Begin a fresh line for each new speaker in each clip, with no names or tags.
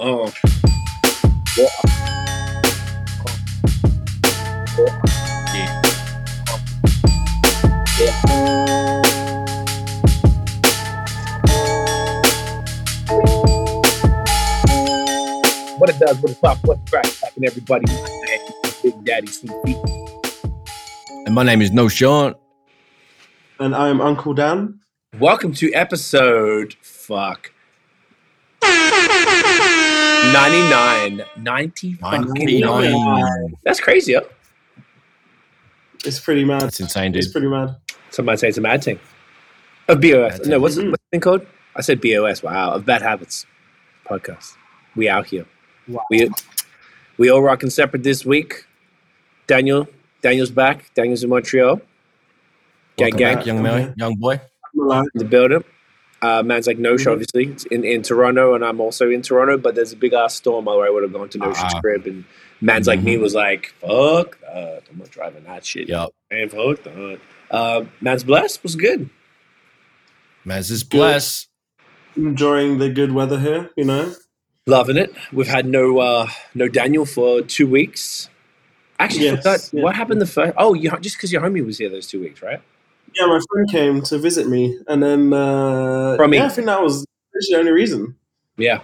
Oh. What it does, what it pop, what's crack, happening, everybody. My name is Big Daddy CP.
And my name is No Sean.
And I'm Uncle Dan.
Welcome to episode fuck 99. 90 fucking
99.
nine. That's crazy, huh?
It's pretty mad.
That's insane, dude.
It's pretty mad.
Somebody say it's a mad thing. Of BOS.
Bad
No, what's,
thing. Mm-hmm.
what's the thing called? I said BOS. Wow. Of Bad Habits podcast. We out here.
Wow.
We we all rocking separate this week. Daniel, Daniel's back. Daniel's in Montreal. Gang,
Welcome
gang.
back, young man, young boy.
I'm alive.
in the building. Uh, man's like Nosh,
Mhm.
obviously, It's in, in Toronto, and I'm also in Toronto. But there's a big ass storm, or I would have gone to Nosh's
Ah.
crib. And man's like me
Mhm.
was like, "Fuck that! I'm not driving that shit."
Yup.
man, fuck that. Uh, man's blessed was good.
Man's is blessed.
Enjoying the good weather here, you know.
Loving it. We've had no uh, no Daniel for two weeks. Actually,
Yes,
forgot
yeah.
what happened the first. Oh, you just because your homie was here those two weeks, right?
Yeah, my friend came to visit me, and then uh,
From me.
yeah, I think that was the only reason.
Yeah.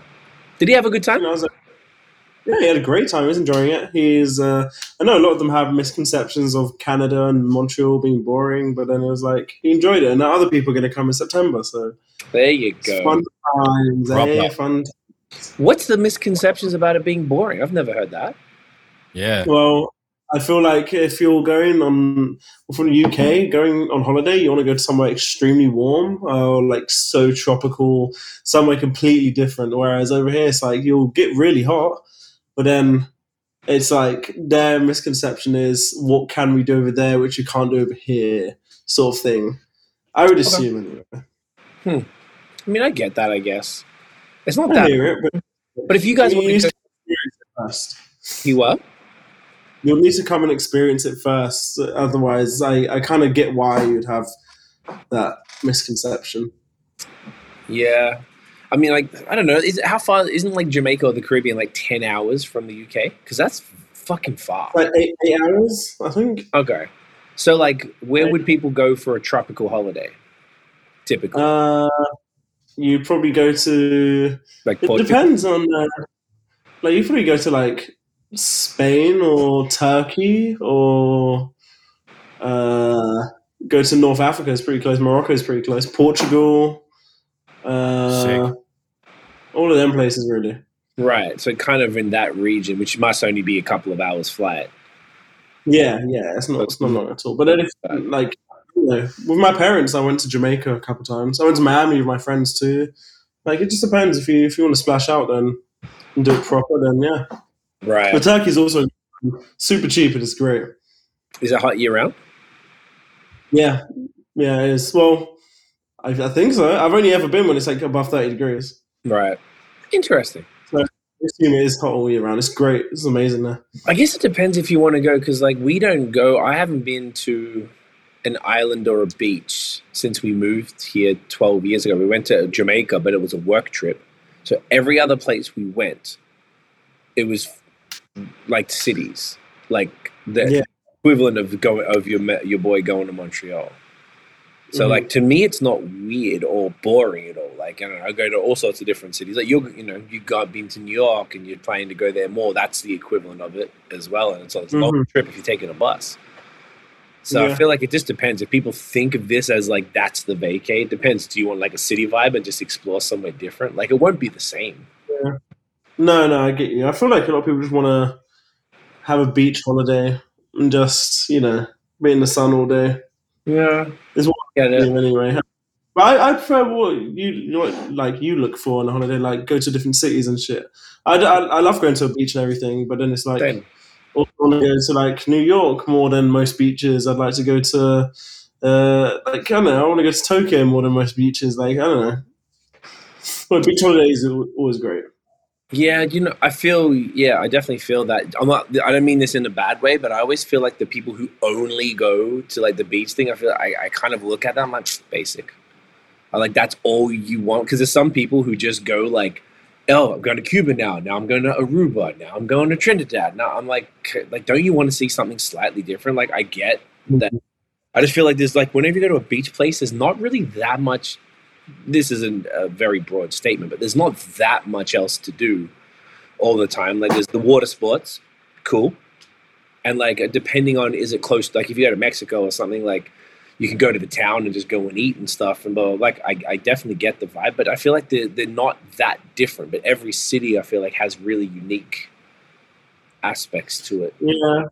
Did he have a good
You
time?
know, I was like, yeah, he had a great time. He's enjoying it. He's. Uh, I know a lot of them have misconceptions of Canada and Montreal being boring, but then it was like he enjoyed it, and now other people are going to come in September, so
There you go.
fun times, eh?
Proper.
Fun.
What's the misconceptions about it being boring? I've never heard that.
Yeah.
Well, I feel like if you're going on from the UK, going on holiday, you want to go to somewhere extremely warm or like so tropical, somewhere completely different. Whereas over here, it's like you'll get really hot, but then it's like their misconception is what can we do over there which you can't do over here, sort of thing. I would assume anyway. Hmm.
I mean, I get that. I guess it's not
I
that.
it, but
But if you guys want to
first.
you what?
You'll need to come and experience it first. Otherwise, I, I kind of get why you'd have that misconception.
Yeah. I mean, like, I don't know. Is how far? Isn't like Jamaica or the Caribbean like ten hours from the UK? Because that's fucking far.
Like eight, eight hours, I think.
Okay. So, like, where would people go for a tropical holiday? Typically,
Uh, you probably go to.
like
It
Portugal.
depends on. Uh, like you probably go to like Spain or Turkey or uh, go to North Africa. It's pretty close. Morocco is pretty close. Portugal. Uh, all of them places really.
Right. So, kind of in that region, which must only be a couple of hours flight.
Yeah, yeah, it's not, it's not long at all. But then if like you know, with my parents, I went to Jamaica a couple times. I went to Miami with my friends too. Like it just depends if you if you want to splash out then and do it proper, then yeah.
Right.
But Turkey's also super cheap and it's great.
Is it hot year round?
Yeah, yeah, it is. Well, I, I think so. I've only ever been when it's like above thirty degrees.
Right. Interesting.
So I assume it is hot all year round. It's great. It's amazing there.
I guess it depends if you want to go because, like, we don't go. I haven't been to an island or a beach since we moved here 12 years ago. We went to Jamaica, but it was a work trip. So every other place we went, it was like cities, like the
Yeah.
equivalent of going of your your boy going to Montreal. So
Mhm.
like to me, it's not weird or boring at all. Like I don't know, I go to all sorts of different cities. Like you're, you know, you got been to New York and you're planning to go there more. That's the equivalent of it as well. And it's, it's a long
Mhm.
trip if you're taking a bus. So I feel like it just depends. If people think of this as like that's the vacay, it depends. Do you want like a city vibe and just explore somewhere different? Like it won't be the same.
No, no, I get you. I feel like a lot of people just want to have a beach holiday and just you know be in the sun all day.
Yeah.
Is what
Yeah.
Yeah, anyway. But I, I prefer what you, you know what like you look for on a holiday, like go to different cities and shit. I, I, I love going to a beach and everything, but then it's like
Same.
I want to go to like New York more than most beaches. I'd like to go to uh, like I don't know. I want to go to Tokyo more than most beaches. Like I don't know. But beach holidays are always great.
Yeah, you know, I feel yeah, I definitely feel that. I'm not. I don't mean this in a bad way, but I always feel like the people who only go to like the beach thing. I feel I, I kind of look at them like basic. Or, like that's all you want because there's some people who just go like oh i'm going to cuba now now i'm going to aruba now i'm going to trinidad now i'm like like don't you want to see something slightly different like i get that mm-hmm. i just feel like there's like whenever you go to a beach place there's not really that much this isn't a very broad statement but there's not that much else to do all the time. Like there's the water sports cool. And like uh, depending on is it close like if you go to mexico or something like you can go to the town and just go and eat and stuff and blah, blah, blah. like I, I definitely get the vibe but i feel like they're, they're not that different. But every city i feel like has really unique aspects to it.
Yeah,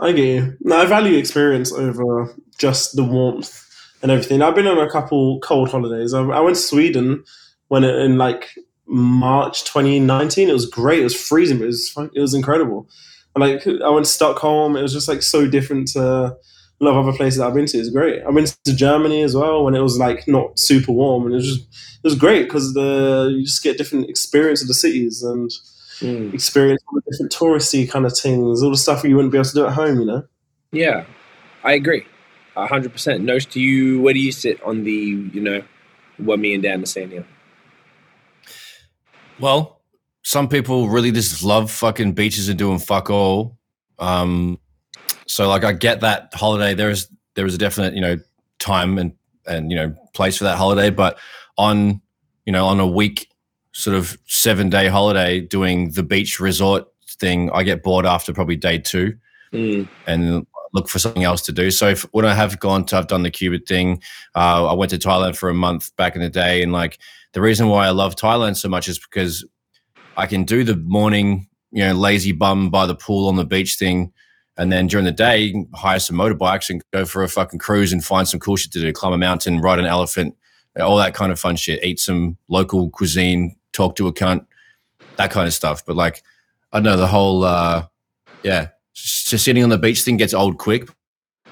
I get you. No, I value experience over just the warmth and everything. I've been on a couple cold holidays. I, I went to Sweden when it, in like March 2019. It was great. It was freezing, but it was fun- it was incredible. And like I went to Stockholm. It was just like so different to a lot of other places I've been to. It's great. I've been to Germany as well when it was like not super warm, and it was just it was great because the you just get different experience of the cities and
Mm.
experience all the different touristy kind of things, all the stuff you wouldn't be able to do at home. You know.
yeah i agree 100% Nosh, do you where do you sit on the you know what me and dan are saying here
Well, some people really just love fucking beaches and doing fuck all. Um, so like I get that holiday. There is there is a definite you know time and and you know place for that holiday, but on you know on a week sort of seven day holiday doing the beach resort thing, I get bored after probably day two
Mm.
and look for something else to do. So if, when I have gone to, I've done the Cuba thing. Uh, I went to Thailand for a month back in the day, and like the reason why I love Thailand so much is because I can do the morning, you know, lazy bum by the pool on the beach thing, and then during the day hire some motorbikes and go for a fucking cruise and find some cool shit to do, climb a mountain, ride an elephant, all that kind of fun shit. Eat some local cuisine, talk to a cunt, that kind of stuff. But like, I don't know the whole, uh, yeah, just sitting on the beach thing gets old quick,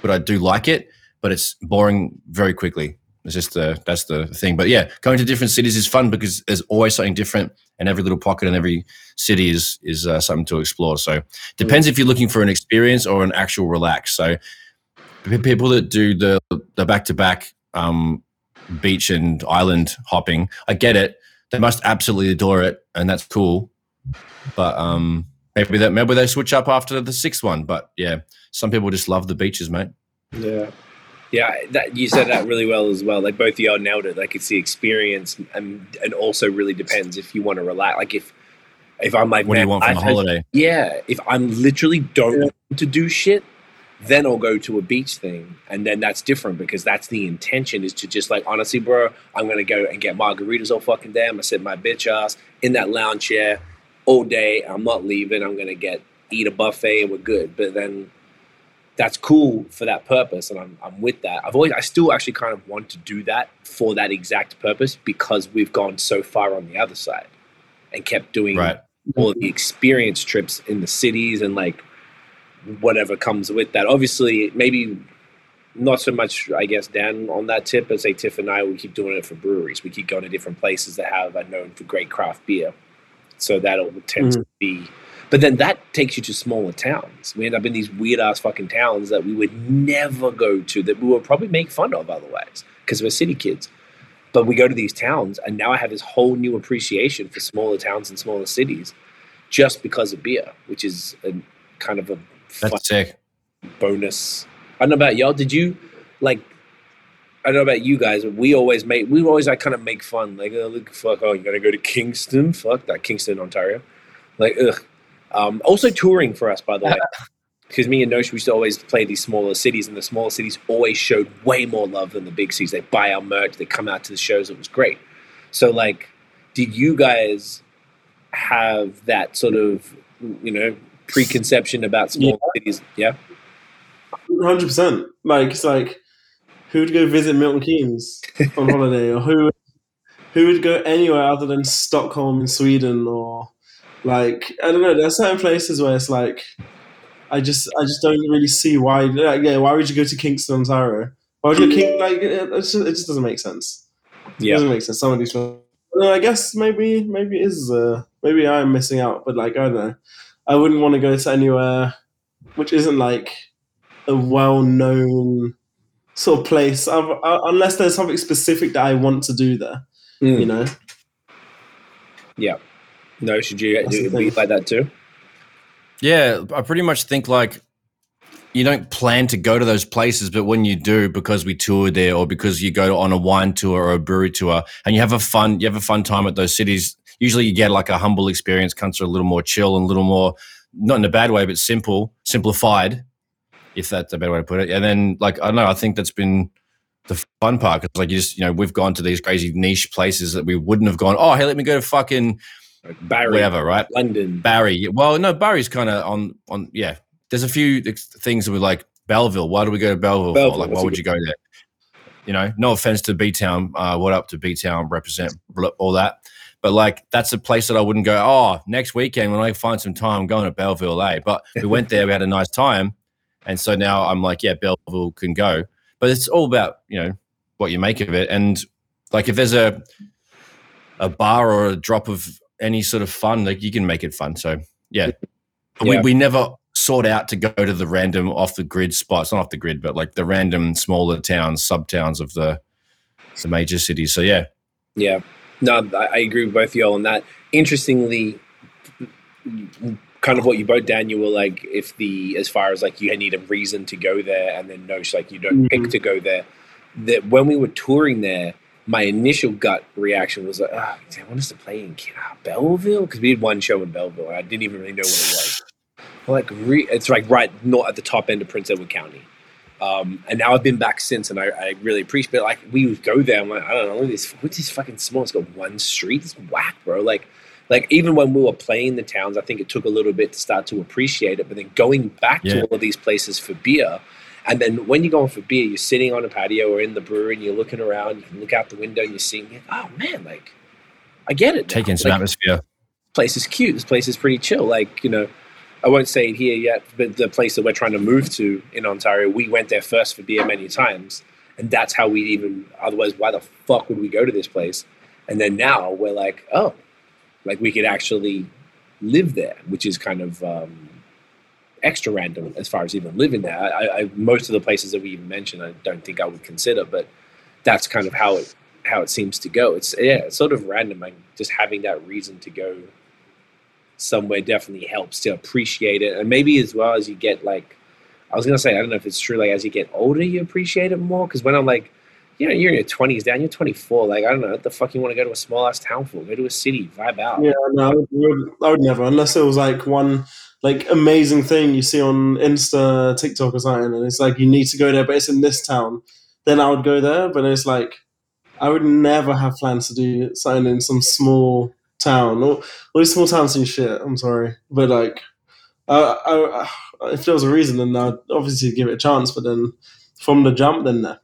but I do like it. But it's boring very quickly. It's just the that's the thing. But yeah, going to different cities is fun because there's always something different, and every little pocket and every city is is uh, something to explore. So depends if you're looking for an experience or an actual relax. So people that do the the back to back beach and island hopping, I get it. They must absolutely adore it, and that's cool. But um, maybe that maybe they switch up after the sixth one. But yeah, some people just love the beaches, mate.
Yeah. Yeah, that you said that really well as well. Like both of y'all nailed it. Like it's the experience, and and also really depends if you want to relax. Like if if I'm like,
What do you want from
I-
a holiday?
Yeah, if I'm literally don't
Yeah.
want to do shit, then I'll go to a beach thing, and then that's different because that's the intention is to just like honestly, bro, I'm gonna go and get margaritas all fucking day. I'm gonna sit my bitch ass in that lounge chair all day. I'm not leaving. I'm gonna get eat a buffet and we're good. But then that's cool for that purpose, and I'm I'm with that. I've always I still actually kind of want to do that for that exact purpose because we've gone so far on the other side and kept doing
Right.
all of the experience trips in the cities and like whatever comes with that. Obviously, maybe not so much, I guess, Dan on that tip, but say Tiff and I, we keep doing it for breweries. We keep going to different places that have are known for great craft beer. So that'll tend to mm-hmm. be. But then that takes you to smaller towns. We end up in these weird ass fucking towns that we would never go to, that we would probably make fun of otherwise because we're city kids. But we go to these towns, and now I have this whole new appreciation for smaller towns and smaller cities just because of beer, which is a kind of a
That's sick.
bonus. I don't know about y'all. Did you like? I don't know about you guys, but we always make we always like kind of make fun. Like, oh, look, fuck, oh, you gotta go to Kingston, fuck that Kingston, Ontario. Like, ugh. Um, also touring for us, by the way, because me and Nosh we used to always play these smaller cities, and the smaller cities always showed way more love than the big cities. They buy our merch, they come out to the shows. It was great. So, like, did you guys have that sort of you know preconception about small cities? Yeah.
Hundred percent. Like it's like who would go visit Milton Keynes on holiday, or who who would go anywhere other than Stockholm in Sweden, or like I don't know. There are certain places where it's like I just I just don't really see why. Like, yeah, why would you go to Kingston, Ontario? Why would you King? Like it, just, it just doesn't make sense. It
Yeah.
doesn't make sense. Some of these. I guess maybe maybe it is. Uh, maybe I'm missing out, but like I don't know. I wouldn't want to go to anywhere which isn't like a well-known sort of place, I've, uh, unless there's something specific that I want to do there.
Mm.
You know,
Yeah. No, should you
That's
do be like that too?
Yeah, I pretty much think like you don't plan to go to those places, but when you do, because we toured there, or because you go on a wine tour or a brewery tour, and you have a fun, you have a fun time at those cities. Usually, you get like a humble experience. comes are a little more chill and a little more, not in a bad way, but simple, simplified, if that's a better way to put it. And then, like I don't know, I think that's been the fun part because, like, you just you know, we've gone to these crazy niche places that we wouldn't have gone. Oh, hey, let me go to fucking
Like Barrie,
wherever, right?
London.
Barrie. Well, no, Barrie's kind of on on. Yeah, there's a few things that were like Belleville. Why do we go to Belleville?
Belleville,
for? Like, why would you go there? You know, no offense to B Town. Uh, what up to B Town? Represent all that. But like, that's a place that I wouldn't go. Oh, next weekend when I find some time, I'm going to Belleville, eh? But we went there, we had a nice time, and so now I'm like, yeah, Belleville can go. But it's all about you know what you make of it, and like if there's a a bar or a drop of any sort of fun, like you can make it fun. So yeah,
Yeah.
We, we never sought out to go to the random off the grid spots, not off the grid, but like the random smaller towns, sub towns of the the major cities. So yeah,
Yeah. No, I, I agree with both of y'all on that. Interestingly, kind of what you both, Dan, you were like, if the, as far as like you need a reason to go there and then no, like you don't pick
Mhm.
to go there, that when we were touring there, my initial gut reaction was like, oh, I want us to play in uh, Belleville because we had one show in Belleville and I didn't even really know what it was. Like, re- it's like right not at the top end of Prince Edward County. Um, and now I've been back since, and I, I really appreciate. But like, we would go there. I'm like, I don't know, look at this. What's this fucking small? It's got one street. It's whack, bro. Like, like even when we were playing the towns, I think it took a little bit to start to appreciate it. But then going back
Yeah.
to all of these places for beer, and then when you're going for beer, you're sitting on a patio or in the brewery, and you're looking around. You can look out the window, and you're seeing, it. oh man, like, I get it. now.
taking some
Like,
atmosphere.
place is cute. This place is pretty chill. Like, you know, I won't say it here yet, but the place that we're trying to move to in Ontario, we went there first for beer many times. And that's how we even, otherwise, why the fuck would we go to this place? And then now we're like, oh, like we could actually live there, which is kind of um, extra random as far as even living there. I, I, most of the places that we even mentioned, I don't think I would consider, but that's kind of how it how it seems to go. It's yeah, it's sort of random. Like just having that reason to go somewhere definitely helps to appreciate it, and maybe as well as you get like, I was gonna say, I don't know if it's true. Like as you get older, you appreciate it more. Because when I'm like, you know, you're in your twenties, Dan, you're 24. Like I don't know what the fuck you want to go to a small ass town for? Go to a city, vibe out.
Yeah, no, I would, I would, never, unless it was like one like amazing thing you see on Insta, TikTok, or something, and it's like you need to go there, but it's in this town. Then I would go there, but it's like I would never have plans to do something in some small town. All, all these small towns and shit. I'm sorry, but like, I, I, if there was a reason, then I'd obviously give it a chance. But then from the jump, then no.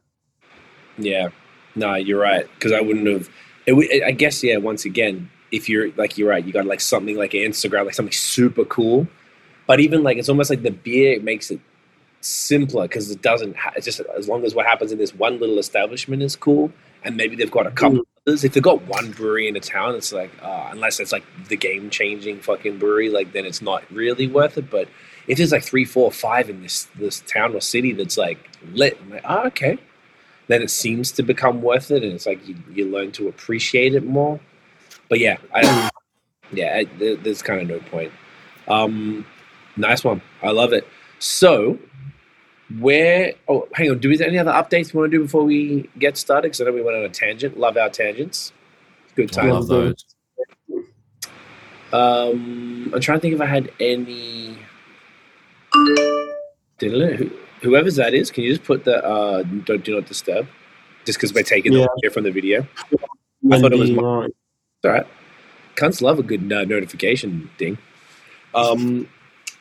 Yeah, no, you're right. Because I wouldn't have. It, I guess yeah. Once again, if you're like you're right, you got like something like Instagram, like something super cool. But even like it's almost like the beer makes it simpler because it doesn't. Ha- it's just as long as what happens in this one little establishment is cool, and maybe they've got a couple others. If they've got one brewery in a town, it's like uh, unless it's like the game changing fucking brewery, like then it's not really worth it. But if there's like three, four, five in this this town or city that's like lit, I'm like, oh, okay then it seems to become worth it, and it's like you, you learn to appreciate it more. But yeah, I, yeah, I, there's kind of no point. Um, nice one, I love it. So, where? Oh, hang on. Do we have any other updates we want to do before we get started? Because I know we went on a tangent. Love our tangents. Good
I
time.
love those.
Um, I'm trying to think if I had any. Did it? Who- Whoever's that is, can you just put the uh, don't do not disturb? Just because we're taking the
Yeah.
audio from the video. I thought it was my-
right.
All right. Cunts love a good uh, notification ding. Um,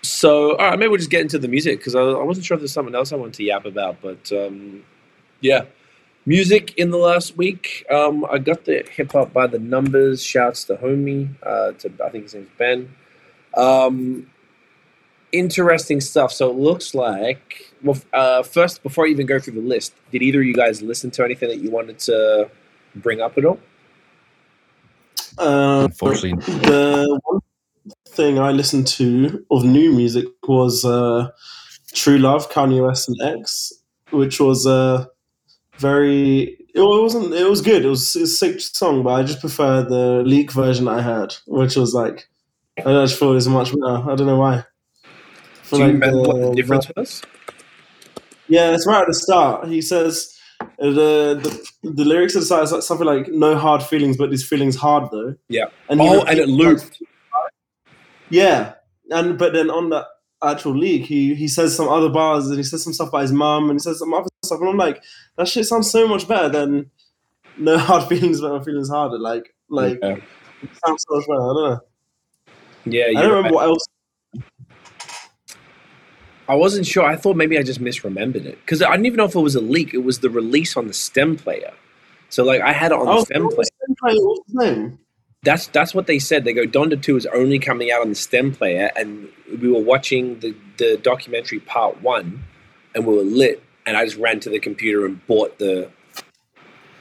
so, all right, maybe we'll just get into the music because I, I wasn't sure if there's something else I wanted to yap about, but um, yeah. Music in the last week. Um, I got the hip hop by the numbers. Shouts to homie. Uh, to I think his name's Ben. Um, interesting stuff. So it looks like. Well, uh, first, before I even go through the list, did either of you guys listen to anything that you wanted to bring up at all?
Uh,
Unfortunately,
the one thing I listened to of new music was uh, True Love, Kanye West and X, which was uh, very. It wasn't. It was good. It was a sick song, but I just prefer the leak version I heard, which was like I just thought it was much better. I don't know why.
Do you remember what the difference was?
Yeah, it's right at the start. He says uh, the the, the lyrics at the is like something like "no hard feelings, but these feelings hard though."
Yeah.
And
Oh, and it looped.
Yeah, and but then on the actual leak, he he says some other bars and he says some stuff about his mum and he says some other stuff, and I'm like, that shit sounds so much better than "no hard feelings, but my feelings harder." Like like
Yeah.
it sounds so much better. I don't know.
Yeah,
I don't remember
right.
what else.
I wasn't sure. I thought maybe I just misremembered it because I didn't even know if it was a leak. It was the release on the stem player. So like I had it on
Oh,
the stem player.
was the play? His name?
That's that's what they said. They go Donda Two is only coming out on the stem player, and we were watching the the documentary part one, and we were lit, and I just ran to the computer and bought the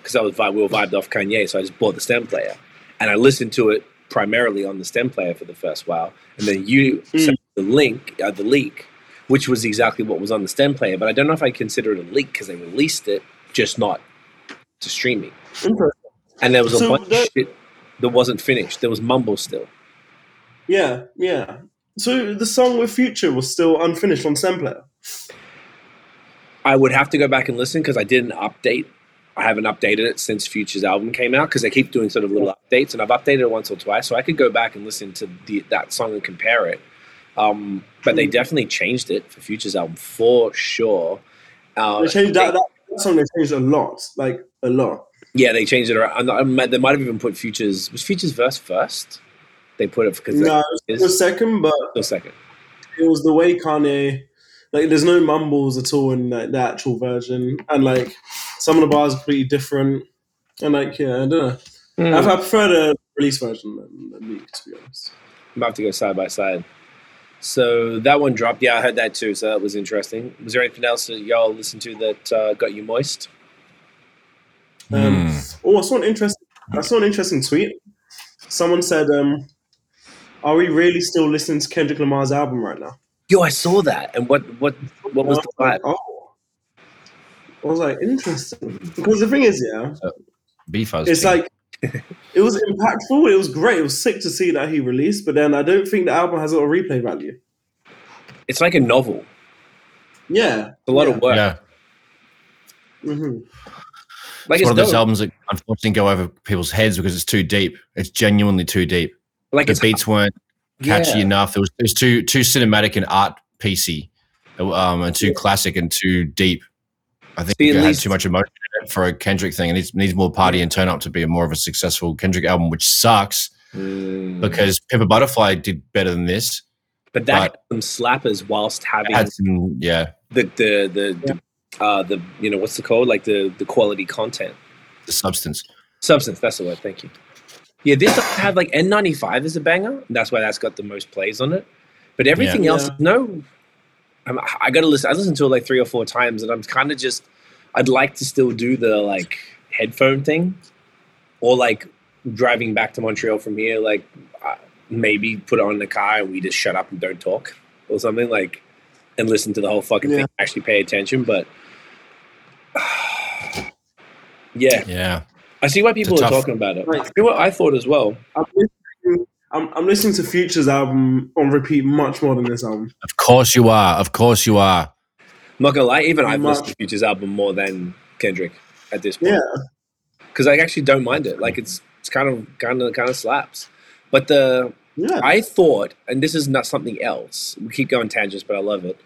because I was vi- we were vibed off Kanye, so I just bought the stem player, and I listened to it primarily on the stem player for the first while, and then you
Mm.
sent the link, uh, the leak, which was exactly what was on the stem player, but I don't know if I consider it a leak because they released it, just not to streaming,
Interesting.
and there was a
So
bunch
that-
of shit that wasn't finished. There was mumble still.
Yeah, yeah. So the song with Future was still unfinished on stem player.
I would have to go back and listen because I didn't update. I haven't updated it since Future's album came out because they keep doing sort of little updates, and I've updated it once or twice, so I could go back and listen to the, that song and compare it. Um, but they
Mm.
definitely changed it for Future's album for sure. Uh,
They changed that, that, song. They changed a lot, like a lot.
yeah, they changed it around. I might- They might have even put Future's was Future's verse first. They put it because
No, it was second, but
the second.
it was the way Kanye. Like, there's no mumbles at all in like, the actual version, and like some of the bars are pretty different. And like, yeah, I don't know.
Hmm.
I, I prefer the release version than the leak, to be honest.
I'm about to go side by side. So that one dropped. Yeah, I heard that too. So that was interesting. Was there anything else that y'all listened to that uh, got you moist?
Um,
Hmm.
Oh, I saw an interesting. I saw an interesting tweet. Someone said, um, "Are we really still listening to Kendrick Lamar's album right now?"
Yo, I saw that. And what what what was the vibe?
Oh, I was like, interesting. Because the thing is, yeah,
Beef us.
it's like it was impactful. It was great. It was sick to see that he released, but then I don't think the album has a lot of replay value.
It's like a novel.
Yeah,
It's a lot
Yeah.
of work.
yeah.
hmm
Like
It's
it's,
one of those
dope.
albums that unfortunately go over people's heads because it's too deep. It's genuinely too deep.
Like
The beats weren't catchy
yeah.
enough. It was, it was too too cinematic and art piecey, um, and too classic and too deep. I think
See,
it
at
had
least-
too much emotion in it for a Kendrick thing. And it needs, needs more party and turn up to be a more of a successful Kendrick album, which sucks
Mm.
because Pimp a Butterfly did better than this.
but that
but-
had some slappers whilst having
had some, yeah,
the the the, the uh the you know what's the code like the the quality content
the substance.
substance. That's the word. Thank you. Yeah, this had like N95 is a banger. That's why that's got the most plays on it. But everything
Yeah.
else, no. I'm, I got to listen. I listened to it like three or four times, and I'm kind of just. I'd like to still do the like headphone thing, or like driving back to Montreal from here. Like uh, maybe put it on the car and we just shut up and don't talk, or something like, and listen to the whole fucking
Yeah.
thing. Actually pay attention, but. Yeah,
Yeah,
I see why people are talking about it.
Right.
I see what I thought as well.
I'm listening, I'm, I'm listening to Future's album on repeat much more than this album.
of course you are. Of course you are.
I'm not gonna lie, even I've
Much.
listened to Future's album more than Kendrick at this point.
Yeah,
because I actually don't mind it. Like it's it's kind of kind of kind of slaps. But the
yeah.
I thought, and this is not something else. We keep going tangents, but I love it.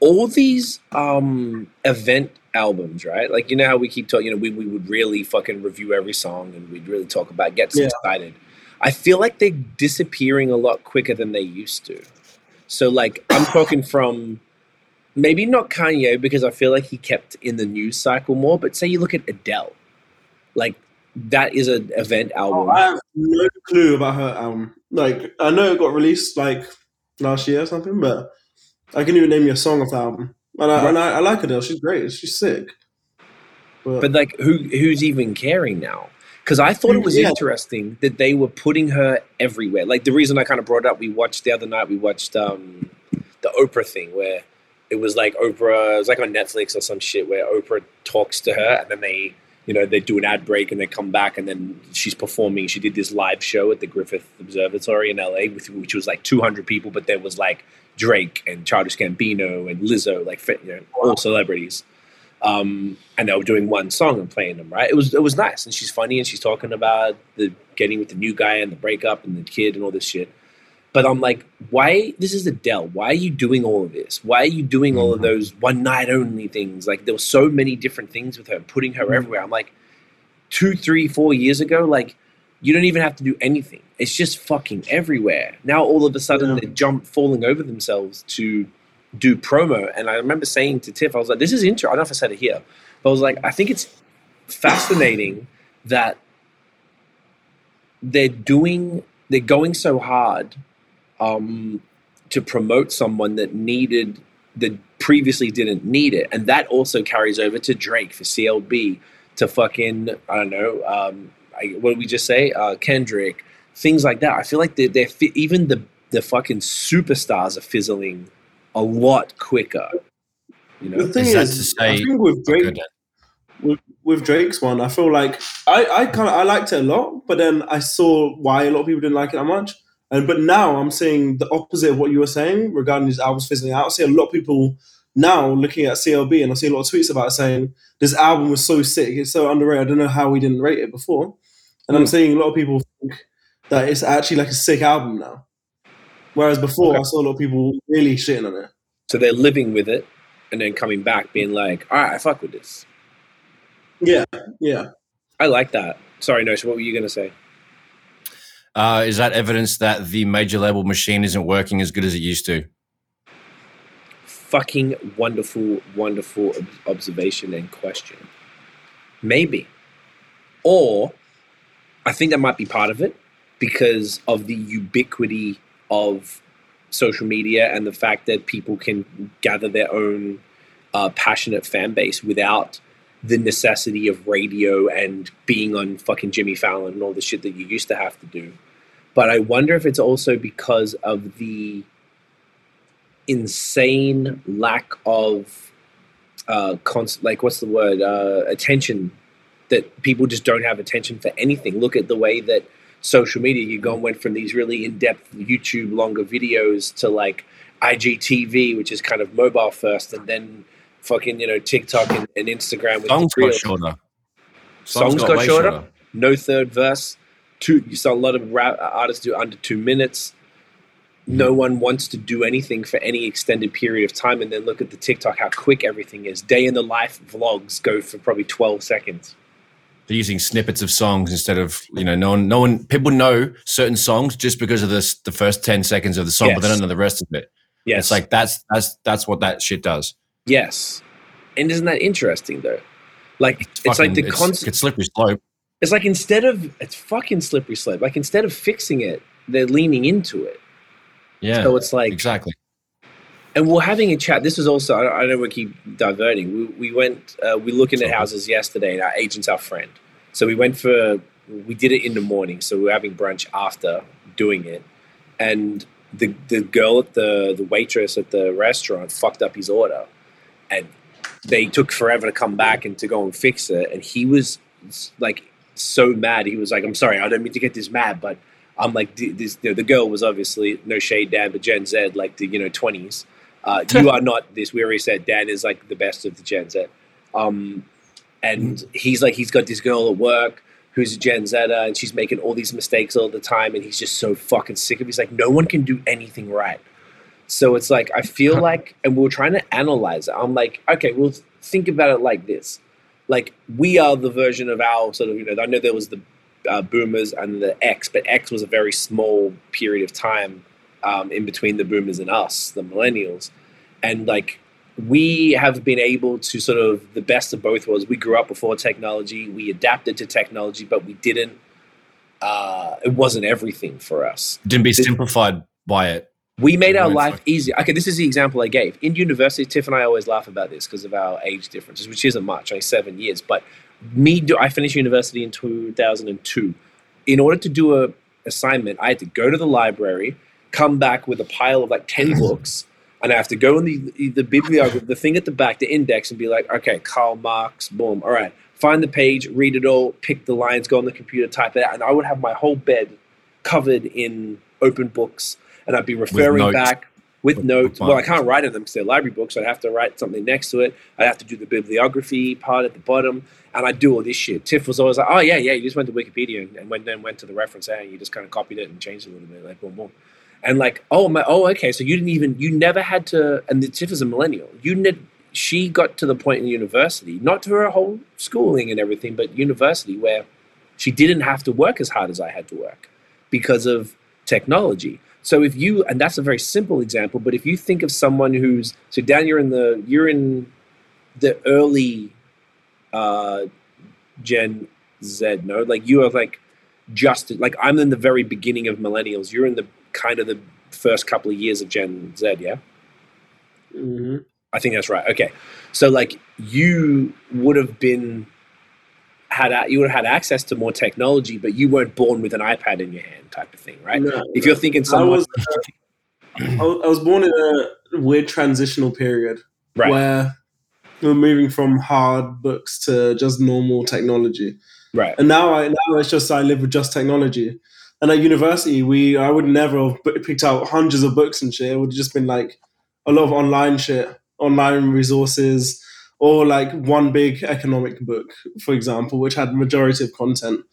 All these um event albums, right? Like you know how we keep talking. You know, we, we would really fucking review every song and we'd really talk about, get
Yeah.
excited. I feel like they're disappearing a lot quicker than they used to. So like I'm talking from maybe not Kanye because I feel like he kept in the news cycle more. But say you look at Adele, like that is an event album.
Oh, I have no clue about her album. Like, I know it got released like last year or something, but I can even name you a song of the album. And I,
Right.
and I, I like Adele. She's great. She's sick. But,
But like, who who's even caring now? Because I thought it was
Yeah.
interesting that they were putting her everywhere. Like the reason I kind of brought it up, we watched the other night. We watched um, the Oprah thing where it was like Oprah. It was like on Netflix or some shit where Oprah talks to her, and then they, you know, they do an ad break and they come back, and then she's performing. She did this live show at the Griffith Observatory in LA, with, which was like 200 people, but there was like Drake and Childish Gambino and Lizzo, like you know, all celebrities. Um, and they were doing one song and playing them. Right? It was it was nice, and she's funny, and she's talking about the getting with the new guy and the breakup and the kid and all this shit. But I'm like, why? This is Adele. Why are you doing all of this? Why are you doing all of
Mhm.
those one night only things? Like there were so many different things with her, putting her everywhere. I'm like, two, three, four years ago, like you don't even have to do anything. It's just fucking everywhere. Now all of a sudden
Yeah.
they jump falling over themselves to do promo. And I remember saying to Tiff, I was like, this is interesting. I don't know if I said it here, but I was like, I think it's fascinating that they're doing they're going so hard um, to promote someone that needed that previously didn't need it, and that also carries over to Drake for CLB to fucking I don't know um, I, what did we just say uh, Kendrick things like that. I feel like they're, they're fi- even the the fucking superstars are fizzling a lot quicker. You know,
The thing
Is that
is,
to say-
I think with Drake, with, with Drake's one, I feel like I, I kind of I liked it a lot, but then I saw why a lot of people didn't like it that much. And but now I'm seeing the opposite of what you were saying regarding these albums fizzling out. I see a lot of people now looking at CLB, and I see a lot of tweets about saying this album was so sick, it's so underrated. I don't know how we didn't rate it before. And I'm
Mm.
seeing a lot of people think that it's actually like a sick album now. Whereas before,
Okay.
I saw a lot of people really shitting on it.
so they're living with it and then coming back being like, all right, I fuck with this.
Yeah, yeah.
I like that. Sorry, Nosh, what were you gonna say?
Uh, is that evidence that the major label machine isn't working as good as it used to?
fucking wonderful, wonderful observation and question. Maybe. Or I think that might be part of it because of the ubiquity of social media and the fact that people can gather their own uh, passionate fan base without the necessity of radio and being on fucking Jimmy Fallon and all the shit that you used to have to do. But I wonder if it's also because of the insane lack of uh like what's the word uh attention that people just don't have attention for anything look at the way that social media you go and went from these really in-depth youtube longer videos to like igtv which is kind of mobile first and then fucking you know tiktok and, and instagram with
Songs got shorter.
Songs got
way
shorter? no third verse. Two, you saw a lot of rap artists do under two minutes. No mm-hmm. one wants to do anything for any extended period of time, and then look at the TikTok how quick everything is. Day in the life vlogs go for probably twelve seconds.
They're using snippets of songs instead of you know no one no one people know certain songs just because of this the first ten seconds of the song, but they don't know the rest of it.
Yes,
It's like that's that's that's what that shit does.
Yes, and isn't that interesting though? Like it's, like
Fucking-
the
it's,
concept.
it's slippery slope.
It's like instead of it's fucking slippery slope. Like instead of fixing it, they're leaning into it.
Yeah,
So it's like
exactly.
and we're having a chat. This was also I, I know we keep diverting. We, we went uh, we looking at
Sorry.
houses yesterday. And our agent's our friend, so we went for we did it in the morning. So we were having brunch after doing it, and the the girl at the the waitress at the restaurant fucked up his order, and they took forever to come back and to go and fix it. And he was like so mad. He was like, "I'm sorry, I don't mean to get this mad, but." I'm like this. You know, the girl was obviously no shade, Dan, but Gen Z, like the you know twenties. Uh, you are not this. We already said Dan is like the best of the Gen Z. Um, and he's like he's got this girl at work who's a Gen Zer, and she's making all these mistakes all the time, and he's just so fucking sick of. it. He's like, no one can do anything right. So it's like I feel like, and we are trying to analyze it. I'm like, okay, well, think about it like this: like we are the version of our sort of, you know, I know there was the uh, boomers and the X, but X was a very small period of time um, in between the boomers and us, the millennials, and like we have been able to sort of the best of both worlds. We grew up before technology, we adapted to technology, but we didn't. Uh, it wasn't everything for us.
Didn't be simplified by it.
We made our life easier. Okay, this is the example I gave. In university, Tiff and I always laugh about this because of our age differences, which isn't much, only seven years. But me, do, I finished university in 2002. In order to do a assignment, I had to go to the library, come back with a pile of like 10 books, and I have to go in the the bibliography, the thing at the back, the index, and be like, okay, Karl Marx, boom, all right, find the page, read it all, pick the lines, go on the computer, type it out, and I would have my whole bed covered in open books, and I'd be referring
notes.
back with
With
notes. Well, I can't write in them because they're library books. So I'd have to write something next to it. I'd have to do the bibliography part at the bottom, and I'd do all this shit. Tiff was always like, "Oh yeah, yeah, you just went to Wikipedia and, went then went to the reference and you just kind of copied it and changed it a little bit, like boom, boom." And like, oh my, oh okay, so you didn't even, you never had to. And the Tiff is a millennial. You ne- she got to the point in university, not to her whole schooling and everything, but university where she didn't have to work as hard as I had to work because of technology. So if you, and that's a very simple example, but if you think of someone who's, so Dan, you're in the, you're in the early uh, Gen Z, no? Like you are like just, like I'm in the very beginning of millennials. You're in the kind of the first couple of years of Gen Z, yeah?
hmm
I think that's right. Okay, so like you would have been had you would have had access to more technology, but you weren't born with an iPad in your hand, type of thing, right?
No,
If you're thinking
I was, uh, I was born in a weird transitional period
right,
where we we're moving from hard books to just normal technology.
right,
And now I now it's just I live with just technology. And at university, we I would never have picked out hundreds of books and shit. It would have just been like a lot of online shit, online resources, or like one big economic book, for example, which had majority of content.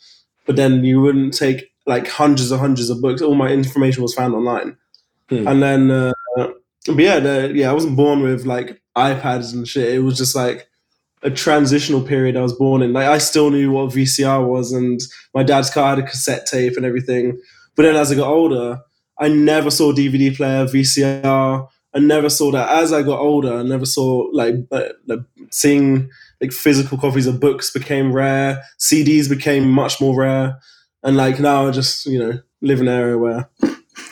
But then you wouldn't take like hundreds and hundreds of books. All my information was found online.
Hmm.
And then, uh, but yeah, the, yeah, I wasn't born with like iPads and shit. It was just like a transitional period I was born in. Like I still knew what VCR was, and my dad's car had a cassette tape and everything. But then as I got older, I never saw DVD player, VCR. I never saw that. As I got older, I never saw like, uh, like seeing like physical copies of books became rare. CDs became much more rare, and like now I just you know live in an area where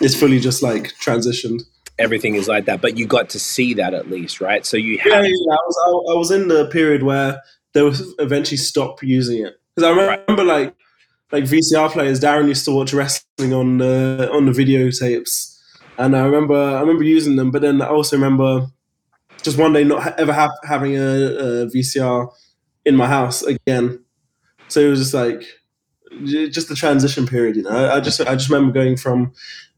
it's fully just like transitioned.
everything is like that. But you got to see that at least, right? So you
Yeah, yeah, yeah. I was I, I was in the period where they would eventually stop using it because I remember like like VCR players. Darren used to watch wrestling on the on the videotapes, and I remember I remember using them. But then I also remember just one day not ha- ever ha- having a, a VCR in my house again. So it was just like just the transition period. You know, I, I just I just remember going from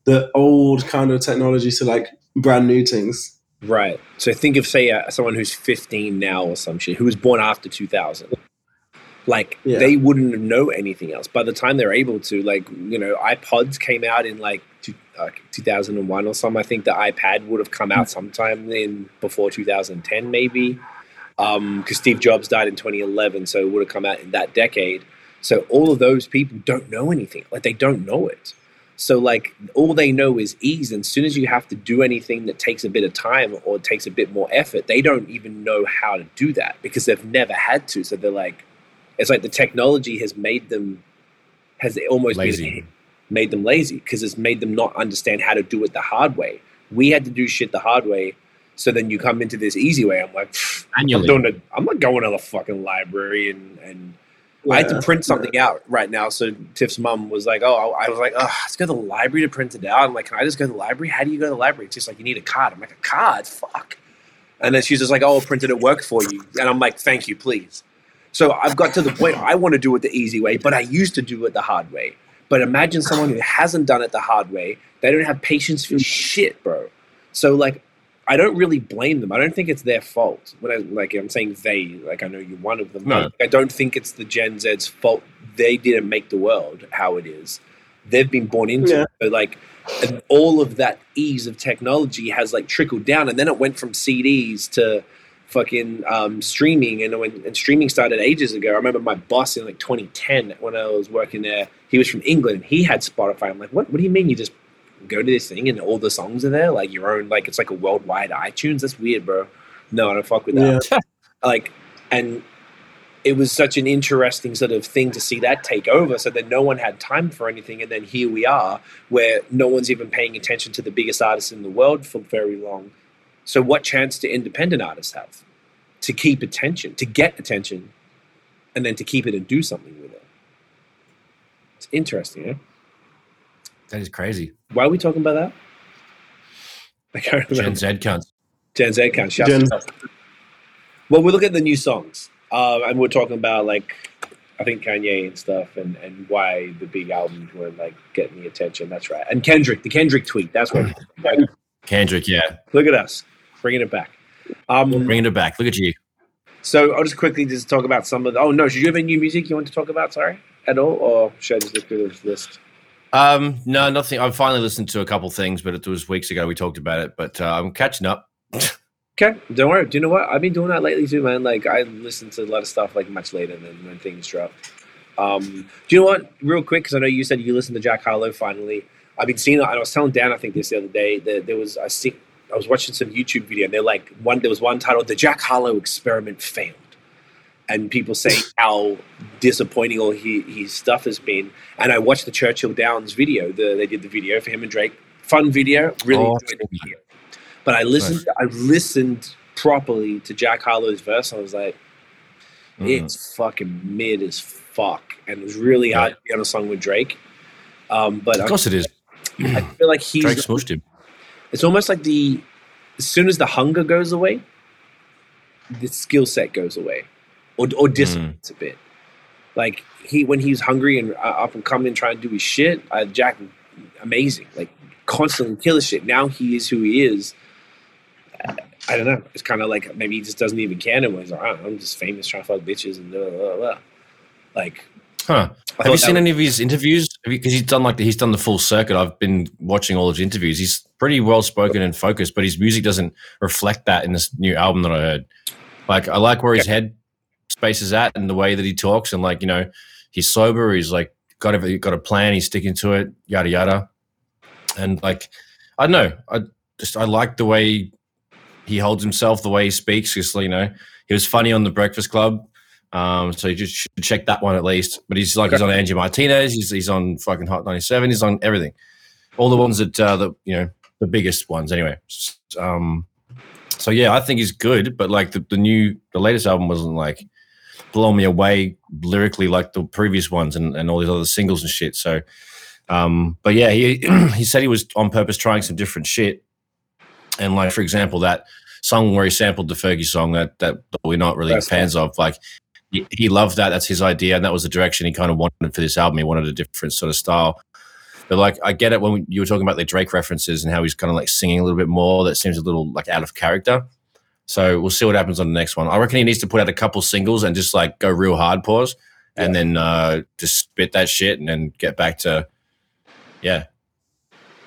the old kind of technology to like brand new things.
right. So think of say uh, someone who's 15 now or some shit who was born after 2000. Like
Yeah.
they wouldn't know anything else. By the time they're able to, like you know, iPods came out in like uh, 2001 or something. I think the iPad would have come out sometime in before 2010, maybe. because Steve Jobs died in 2011, so it would have come out in that decade. So all of those people don't know anything. Like they don't know it. So like all they know is ease. And as soon as you have to do anything that takes a bit of time or takes a bit more effort, they don't even know how to do that because they've never had to. So they're like, it's like the technology has made them has almost
Lazy.
been made them lazy because it's made them not understand how to do it the hard way. We had to do shit the hard way. So then you come into this easy way. I'm like, "Pfft, I'm doing it. I'm not going to the fucking library and and I had to print something out right now. So Tiff's mom was like, "Oh, I was like, oh, let's go to the library to print it out." I'm like, "Can I just go to the library? How do you go to the library?" It's just like you need a card. I'm like, "A card? Fuck!" And then she's just like, "Oh, I'll print it at work for you." And I'm like, "Thank you, please." So I've got to the point I want to do it the easy way, but I used to do it the hard way. But imagine someone who hasn't done it the hard way. They don't have patience for shit, bro. So like, I don't really blame them. I don't think it's their fault. When I like, I'm saying they. Like, I know you're one of them.
No.
I don't think it's the Gen Z's fault. They didn't make the world how it is. They've been born into
Yeah.
it. But like, and all of that ease of technology has like trickled down, and then it went from CDs to fucking um, streaming. And when and streaming started ages ago, I remember my boss in like 2010 when I was working there. He was from England. He had Spotify. I'm like, what? What do you mean you just go to this thing and all the songs are there? Like your own? Like it's like a worldwide iTunes? That's weird, bro. No, I don't fuck with that
Yeah.
like and it was such an interesting sort of thing to see that take over so that no one had time for anything and then here we are where no one's even paying attention to the biggest artists in the world for very long so what chance do independent artists have to keep attention to get attention and then to keep it and do something with it it's interesting eh?
That is crazy.
why are we talking about that I can't
Gen
remember.
Z cunts.
Gen Z can't.
Gen-
Well, we look at the new songs, uh, and we're talking about like I think Kanye and stuff, and and why the big albums were like getting the attention. That's right. And Kendrick, the Kendrick tweet. That's what.
Kendrick, yeah,
look at us bringing it back. Um,
bringing it back. Look at you.
so I'll just quickly just talk about some of. The, oh no, should you have any new music you want to talk about? Sorry, at all, or should I just look through this list?
Um, no, nothing. I've finally listened to a couple things, but it was weeks ago we talked about it. But uh, I'm catching up.
Okay, don't worry. Do you know what? I've been doing that lately too, man. Like I listen to a lot of stuff like much later than when things drop. Um, do you know what? Real quick, because I know you said you listened to Jack Harlow finally. I've been seeing. That. I was telling Dan, I think this the other day that there was a see. I was watching some YouTube video, and they're like one. There was one titled "The Jack Harlow Experiment Failed," and people say how disappointing all he, his stuff has been. And I watched the Churchill Downs video. The, they did the video for him and Drake. Fun video. Really
Oh,
enjoyed the video. But I listened. I listened properly to Jack Harlow's verse. And I was like,
Mm.
it's fucking mid as fuck, and it was really hard to be on a song with Drake. Um, but
Of course it is.
I feel like he's.
Drake smushed him.
It's almost like the as soon as the hunger goes away, the skill set goes away, or or dissipates a bit. Like he when he's hungry and uh, up and coming, and trying to do his shit. Uh, Jack, amazing, like constantly kill his shit. Now he is who he is. I don't know. It's kind of like maybe he just doesn't even care anymore. He's like, "Ah, I'm just famous trying to fuck bitches and blah, blah, blah. Like,
Huh. Have you seen
was-
any of his interviews? Because he's done like the, he's done the full circuit. I've been watching all of his interviews. He's pretty well spoken and focused, but his music doesn't reflect that in this new album that I heard. Like I like where his head space is at and the way that he talks, and like you know, he's sober. He's like got a got a plan. He's sticking to it. Yada yada. And like I don't know, I just I like the way he holds himself, the way he speaks. Just you know, he was funny on the Breakfast Club. Um, so you just should check that one at least. But he's like he's on Angie Martinez. He's he's on fucking Hot ninety seven. He's on everything, all the ones that uh, the you know the biggest ones anyway. Um, so yeah, I think he's good. But like the, the new the latest album wasn't like blow me away lyrically like the previous ones and, and all these other singles and shit. So, um, but yeah, he he said he was on purpose trying some different shit. And like for example, that song where he sampled the Fergie song that that we're not really
That's
fans of, like he, he loved that. That's his idea, and that was the direction he kind of wanted for this album. He wanted a different sort of style. But like, I get it when you were talking about the Drake references and how he's kind of like singing a little bit more. That seems a little like out of character. So we'll see what happens on the next one. I reckon he needs to put out a couple singles and just like go real hard pause, and then uh, just spit that shit and then get back to yeah,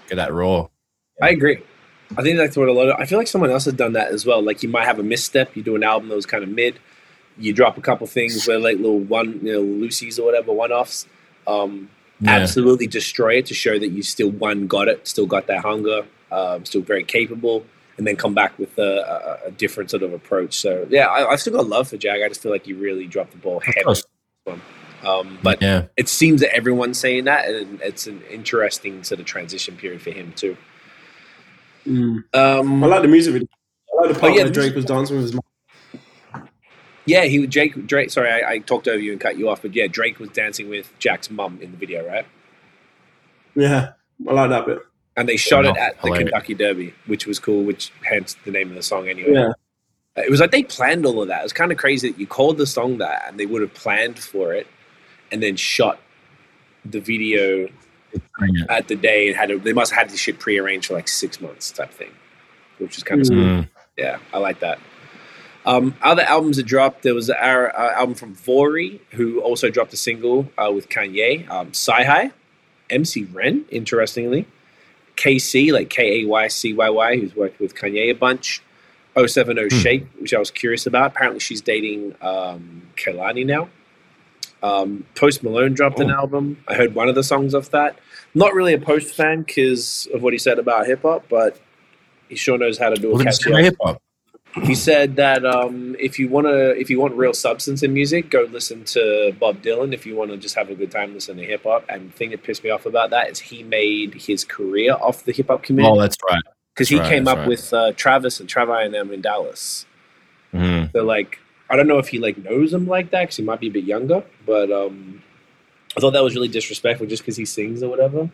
get that raw.
I agree. I think that's what a lot of. I feel like someone else has done that as well. Like you might have a misstep. You do an album that was kind of mid. You drop a couple things where like little one, you know, Lucy's or whatever one offs. Um,
Yeah.
Absolutely destroy it to show that you still one got it, still got that hunger, um, still very capable, and then come back with a, a, a different sort of approach. So yeah, I, I've still got love for Jag. I just feel like you really dropped the ball heavy.
course.
Um, but
yeah,
it seems that everyone's saying that, and it's an interesting sort of transition period for him too.
Mm.
Um,
I like the music video. I like the part
Oh, yeah,
where
the
Drake was dancing with his mom.
Yeah, he was Jake Drake. Sorry, I, I talked over you and cut you off, but yeah, Drake was dancing with Jack's mum in the video, right?
Yeah, I like that bit.
And they shot it at the. Kentucky Derby, which was cool. Which hence the name of the song anyway.
Yeah,
It was like they planned all of that. It was kind of crazy that you called the song that, and they would have planned for it, and then shot the video at the day and had a, they must have had this shit prearranged for like six months type thing, which is kind of
Mm.
Mm.
Yeah, I like that. Um, other albums that dropped, there was our uh, album from Vory, who also dropped a single uh, with Kanye. Um, Sci-Hi, MC Ren, interestingly. KayCyy, like K-A-Y-C-Y-Y, who's worked with Kanye a bunch. 070
Hmm.
Shake, which I was curious about. Apparently she's dating um, Kehlani now. Um, Post Malone dropped an
Oh.
album. I heard one of the songs off that. Not really a Post fan because of what he said about hip-hop, but he sure knows how to do a
Well,
catchy
hip hop.
He said that um, if you want to, if you want real substance in music, go listen to Bob Dylan. If you want to just have a good time, listen to hip hop. And the thing that pissed me off about that is he made his career off the hip hop community.
Oh, that's right.
because he
right,
came up
right.
with uh, Travis and Travis and them in Dallas.
Mhm.
So like, I don't know if he like knows them like that because he might be a bit younger, but um, I thought that was really disrespectful just because he sings or whatever.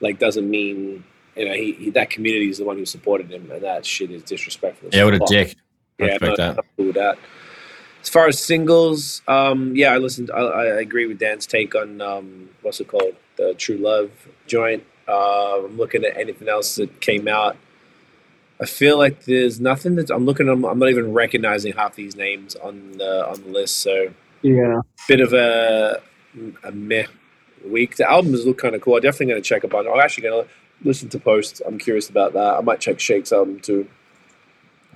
Like, doesn't mean you know, he, he that community is the one who supported him, and that shit is disrespectful.
Yeah, what a
fuck.
dick. I
Yeah,
respect
no,
that.
I'm cool with that. As far as singles, um, yeah, I listened. I, I agree with Dan's take on um, what's it called, the True Love joint. Uh, I'm looking at anything else that came out. I feel like there's nothing that I'm looking. I'm, I'm not even recognizing half these names on the on the list. So
Yeah.
bit of a a meh week. The albums look kind of cool. I'm definitely going to check up on. I'm actually going to listen to posts. I'm curious about that. I might check Shake's album too.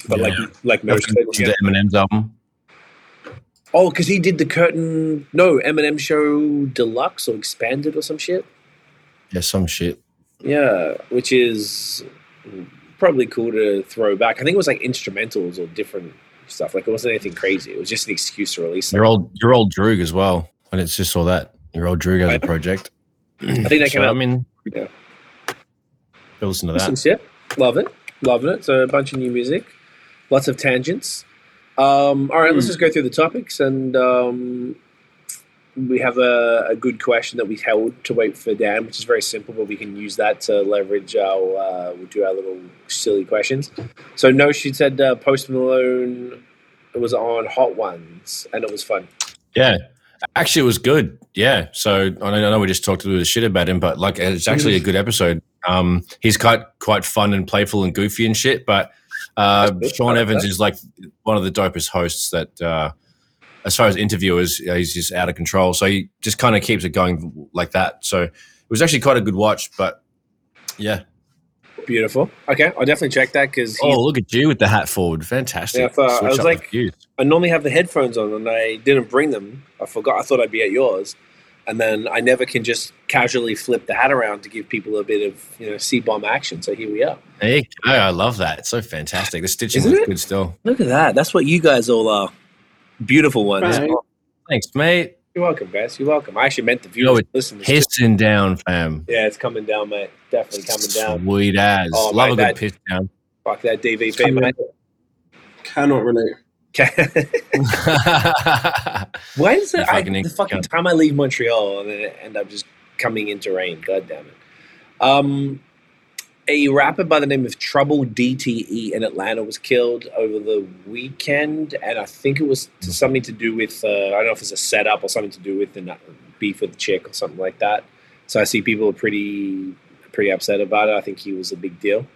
But
Yeah.
like like
To the Eminem's album.
oh, because he did the curtain. No, Eminem show deluxe or expanded or some shit.
Yeah, some shit.
Yeah, which is probably cool to throw back. I think it was like instrumentals or different stuff. Like it wasn't anything crazy. It was just an excuse to release.
Your
Something.
old, your old Droog as well. And it's just all that. Your old Droog as a project.
I think they came
So, I
out.
mean,
Yeah.
Go listen to
Listen,
that.
yeah, love it, loving it. So a bunch of new music, lots of tangents. Um, all right, let's
Hmm.
just go through the topics, and um, we have a, a good question that we held to wait for Dan, which is very simple, but we can use that to leverage our. Uh, we'll do our little silly questions. So no, she said uh, Post Malone it was on Hot Ones, and it was fun.
Yeah. Actually, it was good. Yeah. So I know, I know we just talked a little shit about him, but like it's actually a good episode. Um, he's quite quite fun and playful and goofy and shit. But uh, Sean Evans
that.
is like one of the dopest hosts that, uh, as far as interviewers, uh, he's just out of control. So he just kind of keeps it going like that. So it was actually quite a good watch. But yeah.
Beautiful. Okay, I'll definitely check that because
Oh, look at you with the hat forward. Fantastic.
Yeah, for- I was like- I normally have the headphones on and I didn't bring them. I forgot. I thought I'd be at yours. And then I never can just casually flip the hat around to give people a bit of, you know, C bomb action. So here we are.
There you. I love that. It's so fantastic. The stitching
Isn't
was good still.
Look at that. That's what you guys all are. Beautiful ones.
Right.
Thanks, mate.
You're welcome, Bess. You're welcome. I actually meant the
Yo,
viewers.
it-
Listen, to this.
Pissing down, fam.
yeah, it's coming down, mate. Definitely coming down.
Sweet as.
Oh,
Love
mate,
a
that-
good piss down.
Fuck that DVP, mate.
Cannot relate.
Why is it I,
fucking
the fucking time I leave Montreal and then end up just coming into rain? God damn it. Um, a rapper by the name of Trouble DTE in Atlanta was killed over the weekend, and I think it was to something to do with uh, I don't know if it's a setup or something to do with the beef with the chick or something like that. So I see people are pretty pretty upset about it. I think he was a big deal.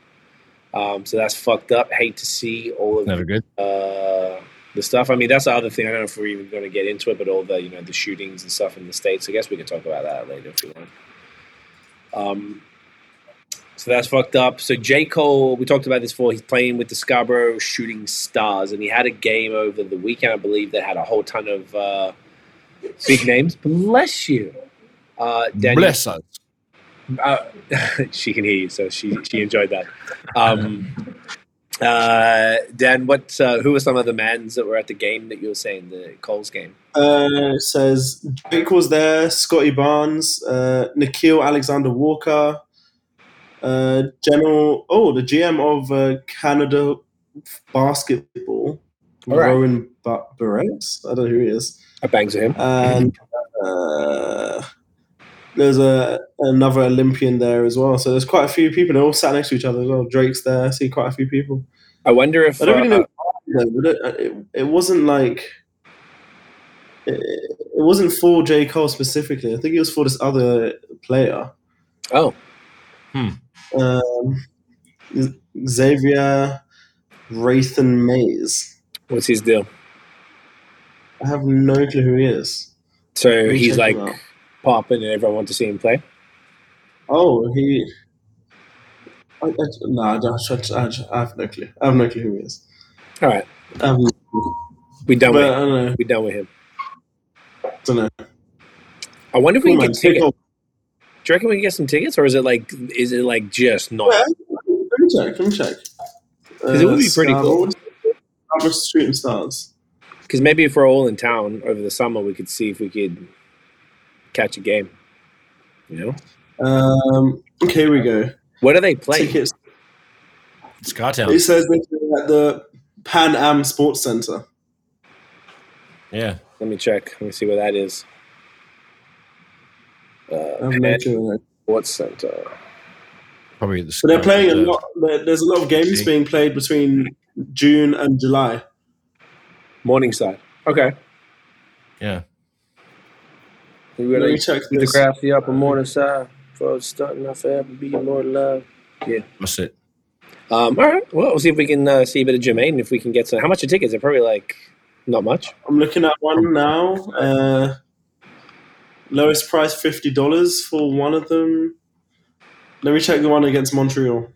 Um, so that's fucked up. Hate to see all of
Never good.
uh, the stuff. I mean, that's the other thing. I don't know if we're even going to get into it, but all the you know the shootings and stuff in the states. I guess we can talk about that later if you want. Um, so that's fucked up. So J Cole, we talked about this before. He's playing with the Scarborough Shooting Stars, and he had a game over the weekend, I believe, that had a whole ton of uh, big names. Bless you, uh, Daniel.
Bless us.
Uh, she can hear you, so she she enjoyed that. Um, uh, Dan, what? Uh, who were some of the mans that were at the game that you were saying the Coles game?
Uh, says Drake was there, Scottie Barnes, uh, Nickeil Alexander-Walker, uh, General, oh, the GM of uh, Canada basketball,
All right.
Rowan ba- Barrett's. I don't know who he is.
I bangs him.
And uh, there's a another Olympian there as well. So there's quite a few people. They're all sat next to each other as well. Drake's there. I see quite a few people.
I wonder if
I don't really
uh,
know. though, it, it, it wasn't like it, it wasn't for J Cole specifically. I think it was for this other player,
oh,
um, Xavier Rathan-Mayes.
what's his deal?
I have no clue who he is.
So he's like
him out.
Popping, and everyone wants to see him play.
Oh, he. I, I, no, I, don't, I, I have no clue. I have no clue who he is.
All right,
I clue.
we done
But
with
I know.
we done with him.
don't know.
I wonder if we can get tickets. Do you reckon we can get some tickets, or is it like is it like just not?
Well, let me check. Let me check.
'Cause it would be uh, pretty cool.
Scarborough Shooting Stars.
Because maybe if we're all in town over the summer, we could see if we could catch a game. You know,
Um, okay, here we go.
where do they play?
Tickets.
It's Cartown.
It says at the Pan Am Sports Center.
Yeah.
Let me check. Let me see where that is.
I
Uh,
have no
Penn
clue.
Sports Center.
Probably the.
So they're playing a lot. There's a lot of games
See?
being played between June and July.
Morningside. Okay.
Yeah.
Ready?
me check
the
this.
crafty up on Morningside. For starting off be more love. Yeah.
That's it.
Um, all right. Well, we'll see if we can uh, see a bit of Jermaine. If we can get some. How much are tickets? They're probably like not much.
I'm looking at one now. Uh, lowest price fifty dollars for one of them. Let me check the one against Montreal.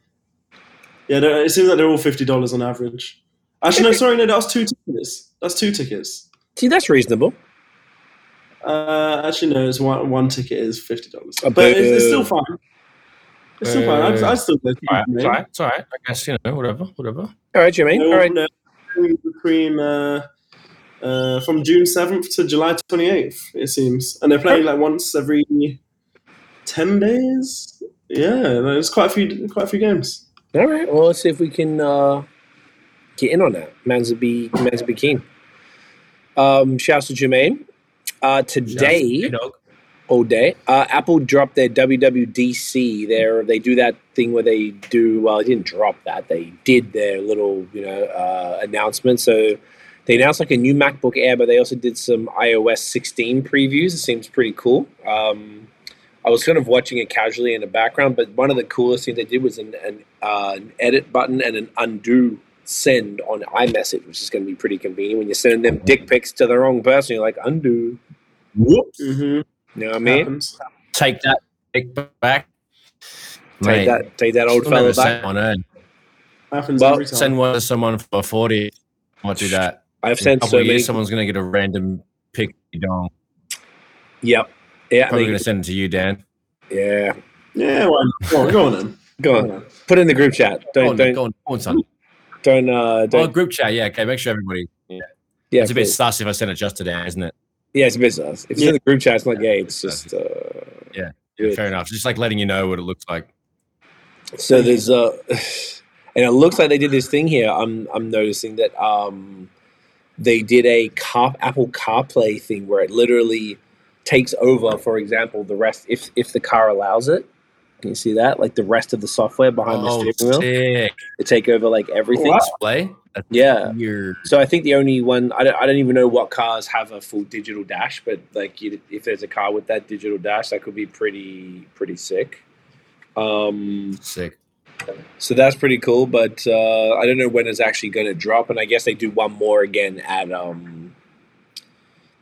Yeah, it seems like they're all fifty dollars on average. Actually, no, sorry, no, that was two tickets. That's two tickets.
See, that's reasonable.
Uh, actually, no, it's one one ticket is fifty dollars,
Uh,
but it's, it's still fine. It's still fine. I'd, I'd still go.
All right,
it,
it's
mate.
all right. It's all right. I guess you know whatever, whatever.
All right, Jermaine.
They're
All
all-
right.
they're between- between uh, uh, from June seventh to July twenty eighth. It seems, and they're playing like once every ten days. Yeah, there's quite a few, quite a few games.
All right. Well, let's see if we can uh, get in on that. Man's would be man's would be keen. Um, shouts to Jermaine. Uh, today,
Hey, dog.
all day. Uh, Apple dropped their WWDC. Their they do that thing where they do well. They didn't drop that. They did their little you know uh, announcement. So they announced like a new MacBook Air, but they also did some iOS 16 previews. It seems pretty cool. Um, I was kind of watching it casually in the background, but one of the coolest things they did was an, an, uh, an edit button and an undo send on iMessage, which is going to be pretty convenient when you're sending them dick pics to the wrong person. You're like undo.
Whoops. Mm-hmm.
You know what I mean?
Happens.
Take that. Take back.
Take
Mate,
that, take that old
I'll
fella back.
send one, eh?
Happens
Well,
every time.
Send one to someone for forty. Might do that.
I've
In a
sent
couple
so
of
many.
years, someone's going to get a random pick Dong.
Yep. Yeah.
Probably
they-
going to send it to you, Dan.
yeah.
yeah, why not? Go on, go on then.
Go on. Put it in the group chat. Don't go
on,
don't
go on, go on, son.
don't uh
Oh,
don't.
group chat. Yeah, okay. Make sure everybody. Yeah.
yeah,
it's a bit
please.
sus if I send it just to Dan, isn't it?
Yeah, it's business. If it's
Yeah.
in the group chat, it's not gay. It's just uh.
Yeah,
weird.
Fair enough. Just like letting you know what it looks like.
So there's uh, and it looks like they did this thing here. I'm I'm noticing that um, they did a car Apple CarPlay thing where it literally takes over. For example, the rest if if the car allows it. Can you see that? Like the rest of the software behind
Oh,
the steering wheel, to take over like everything.
Wow.
Display. That's
Yeah.
weird.
So I think the only one I don't, I don't even know what cars have a full digital dash, but like you, if there's a car with that digital dash, that could be pretty pretty sick. Um,
Sick.
so that's pretty cool, but uh, I don't know when it's actually going to drop, and I guess they do one more again at um.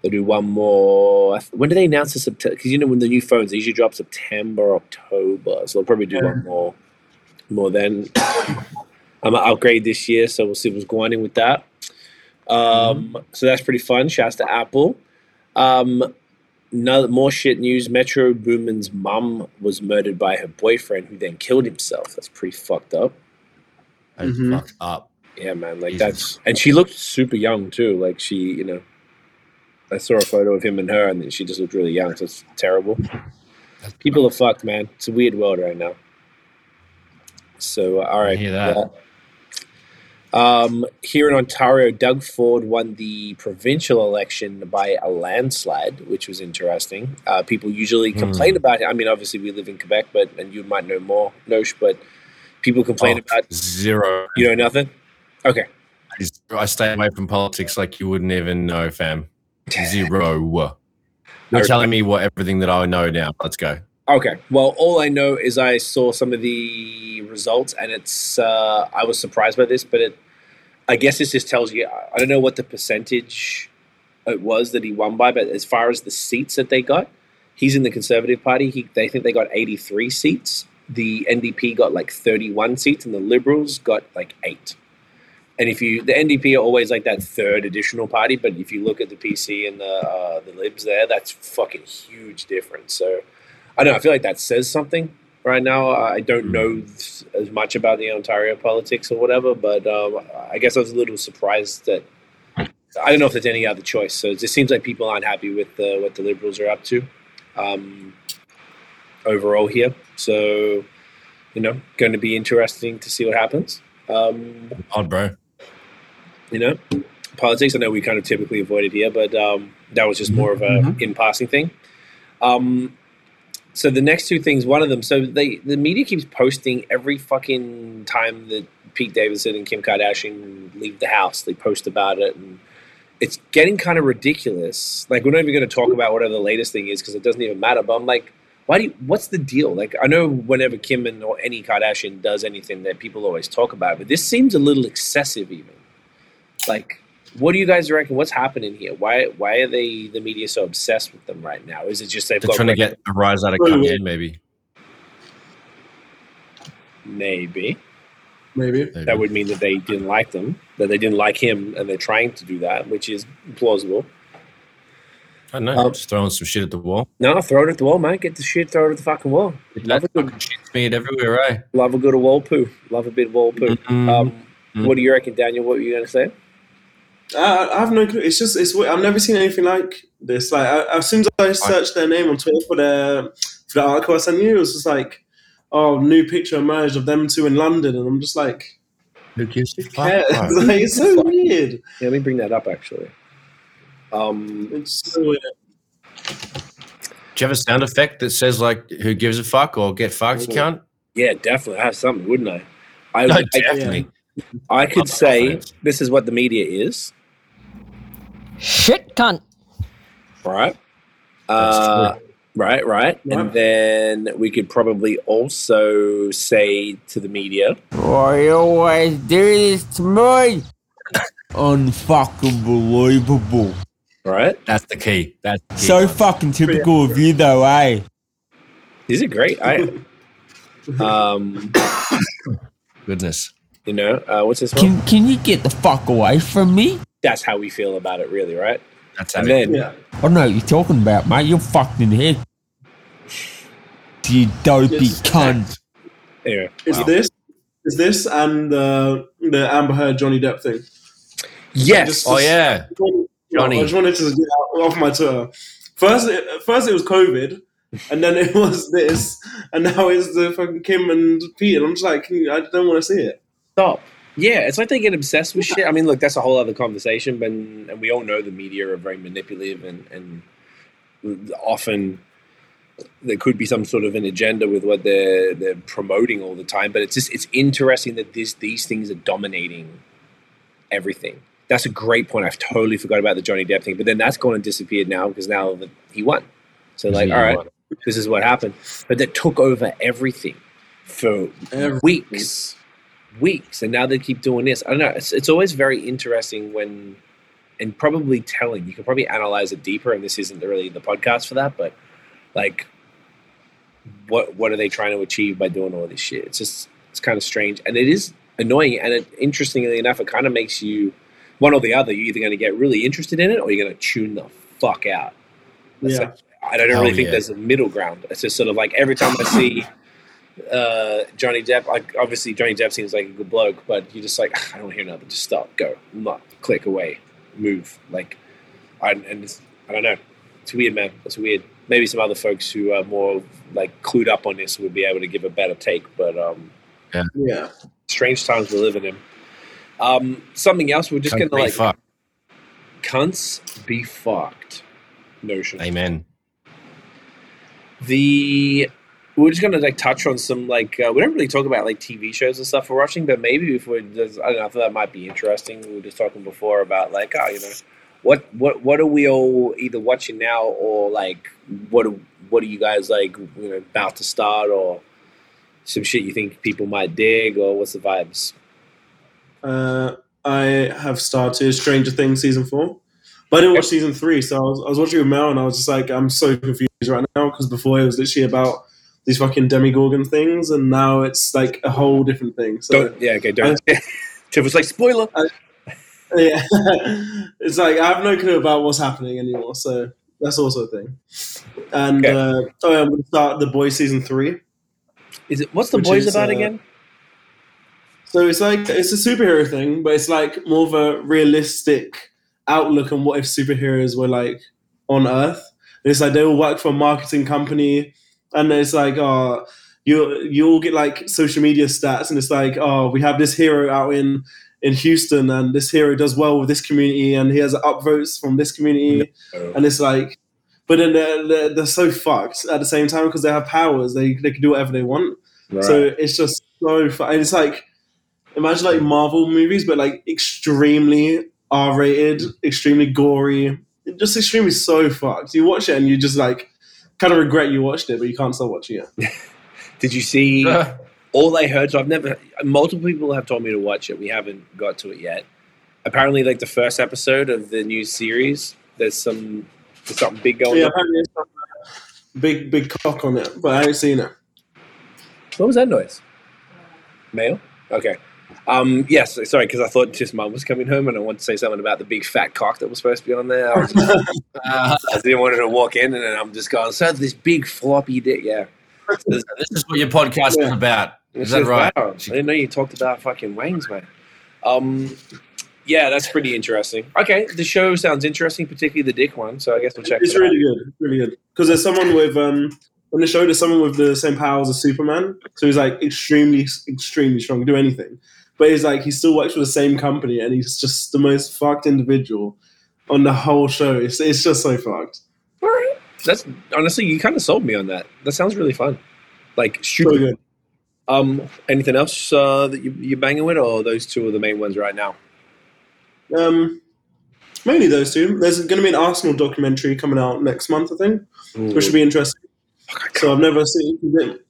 They do one more. When do they announce the September? Because you know when the new phones they usually drop September, October, so they'll probably do one more, more then. I'm gonna upgrade this year, so we'll see what's going on with that. Um, So that's pretty fun. Shouts to Apple. Um, no, more shit news. Metro Boomin's mum was murdered by her boyfriend, who then killed himself. That's pretty fucked up.
I
Mhm.
fucked up.
Yeah, man. Like
Jesus.
that's, and she looked super young too. Like she, you know, I saw a photo of him and her, and she just looked really young. So it's terrible. People are fucked, man. It's a weird world right now. So, uh, all
I hear that.
yeah. Um, here in Ontario, Doug Ford won the provincial election by a landslide, which was interesting. Uh, people usually
Hmm.
complain about it. I mean, obviously, we live in Quebec, but and you might know more, Nosh, but people complain
Oh,
about
zero.
you know nothing. Okay,
I stay away from politics like you wouldn't even know, fam. Zero. You're telling me what everything that I know now. Let's go.
Okay. Well, all I know is I saw some of the results, and it's uh, I was surprised by this, but it I guess this just tells you I don't know what the percentage it was that he won by, but as far as the seats that they got, he's in the Conservative Party. He they think they got eighty three seats. The NDP got like thirty one seats, and the Liberals got like eight. And if you the NDP are always like that third additional party, but if you look at the PC and the uh, the Libs there, that's fucking huge difference. So. I don't know. I feel like that says something right now. I don't know th- as much about the Ontario politics or whatever, but um, I guess I was a little surprised that I don't know if there's any other choice. So it just seems like people aren't happy with uh, what the Liberals are up to um, overall here. So you know, going to be interesting to see what happens. Um,
Odd, bro.
You know, politics. I know we kind of typically avoid it here, but um, that was just more of a in passing thing. Um, so the next two things, one of them, so they the media keeps posting every fucking time that Pete Davidson and Kim Kardashian leave the house, they post about it, and it's getting kind of ridiculous. Like we're not even going to talk about whatever the latest thing is because it doesn't even matter. But I'm like, why do you? What's the deal? Like I know whenever Kim and or any Kardashian does anything that people always talk about, but this seems a little excessive, even. Like, what do you guys reckon? What's happening here? Why why are they the media so obsessed with them right now? Is it just they've
They're
got
trying to get a rise out of
Wait,
Kanye, maybe.
maybe
Maybe.
maybe.
that would mean that they didn't like them, that they didn't like him, and they're trying to do that, which is plausible.
I don't know.
Um,
just throwing some shit at the wall.
No, throw it at the wall, man. Get the shit, throw it at the fucking wall. Love a
That
good,
fucking shit's made everywhere, eh?
love a good wall poo. Love a bit of wall poo.
Mhm.
Um,
Mhm.
What do you reckon, Daniel? What were you going to say?
I, I have no clue. It's just it's. weird. I've never seen anything like this. Like I, as soon as I searched their name on Twitter for the for the article I sent you, it was just like, oh, new picture emerged of them two in London, and I'm just like,
Who gives a fuck?
cares? like, it's so weird.
Yeah, let me bring that up, actually. Um,
It's so weird.
Do you have a sound effect that says like "Who gives a fuck" or "Get fucked"? You can't.
yeah, definitely. I have something, wouldn't I? I,
No,
I,
definitely.
I could
I'm
say this is what the media is,
Shit cunt.
right? Uh, right, right.
Yeah.
And then we could probably also say to the media,
Why you always do this to me? Unfucking believable.
right?
That's the key. That's the key.
So fucking typical of you though, eh?
These are great. I, um,
goodness.
you know, uh, what's this one?
Can can you get the fuck away from me?
That's how we feel about it, really, right?
That's how.
And
it-
then,
Yeah.
I don't know what you're talking about, mate. You're fucked in the head. You dopey
Yes.
cunt.
anyway,
It's
Wow.
this. is this and uh, the Amber Heard Johnny Depp thing.
yes.
Just-
Oh yeah. Johnny.
I just wanted to get out off my tour. First, it, first it was COVID, and then it was this, and now it's the fucking Kim and Pete. And I'm just like, I don't want to see it.
Stop. Yeah, it's like they get obsessed with shit. I mean, look, that's a whole other conversation, but and we all know the media are very manipulative and and often there could be some sort of an agenda with what they're they're promoting all the time. But it's just it's interesting that this these things are dominating everything. That's a great point. I've totally forgot about the Johnny Depp thing, but then that's going to disappear now because now that he won. So like,
Yeah,
all right,
what?
this is what happened. But that took over everything for
Everything.
weeks, weeks, and now they keep doing this. I don't know. It's, it's always very interesting when, and probably telling. You can probably analyze it deeper, and this isn't really the podcast for that. But like, what what are they trying to achieve by doing all this shit? It's just it's kind of strange, and it is annoying. And it, interestingly enough, it kind of makes you one or the other. You're either going to get really interested in it, or you're going to tune the fuck out. That's
Yeah.
like- I don't
Hell
really oh, think
yeah.
there's a middle ground. It's just sort of like every time I see uh, Johnny Depp, like obviously Johnny Depp seems like a good bloke, but you're just like, I don't hear nothing. Just stop, go, not click away, move. Like, I, and it's, I don't know. It's weird, man. It's weird. Maybe some other folks who are more like clued up on this would be able to give a better take, but um,
Yeah.
strange times we're living in. Um, something else, we're just
Can't
gonna
be
like
fucked.
cunts be fucked notion.
Amen.
the we're just gonna like touch on some like uh, we don't really talk about like TV shows and stuff we're watching, but maybe if we're just, I don't know, I thought that might be interesting. We were just talking before about like oh you know what what what are we all either watching now or like what are, what are you guys like you know about to start or some shit you think people might dig or what's the vibes?
Uh, I have started Stranger Things season four, but I didn't watch season three. So I was, I was watching with Mel, and I was just like, I'm so confused right now because before it was literally about these fucking Demogorgon things, and now it's like a whole different thing. So
Don't yeah okay don't. Tiff was like spoiler.
yeah, it's like I have no clue about what's happening anymore. So that's also a thing. And
Okay.
uh, oh, yeah, I'm to start the boys season three.
Is it what's the boys
is,
about
uh,
again?
So it's like it's a superhero thing, but it's like more of a realistic outlook on what if superheroes were like on Earth. And it's like they all work for a marketing company, and it's like, oh, you you all get like social media stats, and it's like, oh, we have this hero out in in Houston, and this hero does well with this community, and he has upvotes from this community, and it's like but then they're, they're, they're so fucked at the same time because they have powers. They they can do whatever they want.
Right.
So it's just so fun. And it's like imagine like Marvel movies, but like extremely R rated, extremely gory, just extremely so fucked. You watch it and you just like kind of regret you watched it, but you can't stop watching it.
Did you see all I heard? So I've never. Multiple people have told me to watch it. We haven't got to it yet. Apparently, like the first episode of the new series, there's some there's something big going
yeah,
on.
apparently it's got uh, big big cock on it, but I ain't seen it.
What was that noise? Male. Okay. Um, yes, sorry, because I thought just mum was coming home and I wanted to say something about the big fat cock that was supposed to be on there. I, was just,
Uh,
I didn't want her to walk in and then I'm just going, so this big floppy dick, yeah.
this is what your podcast is
Yeah.
about.
It's
Is that right?
wow, I didn't know you talked about fucking wangs, man. Um, yeah, that's pretty interesting. Okay, the show sounds interesting, particularly the dick one. So I guess we'll check.
It's
it out.
really good, it's really good. Because there's someone with um on the show. There's someone with the same powers as Superman, so he's like extremely, extremely strong. Can do anything, but he's like he still works for the same company, and he's just the most fucked individual on the whole show. It's it's just so fucked.
All right, that's honestly you kind of sold me on that. That sounds really fun. Like
So
super.
good.
Um, anything else uh, that you, you're banging with, or those two are the main ones right now?
Um, mainly those two. There's going to be an Arsenal documentary coming out next month, I think, which should be interesting. So I've never seen. It.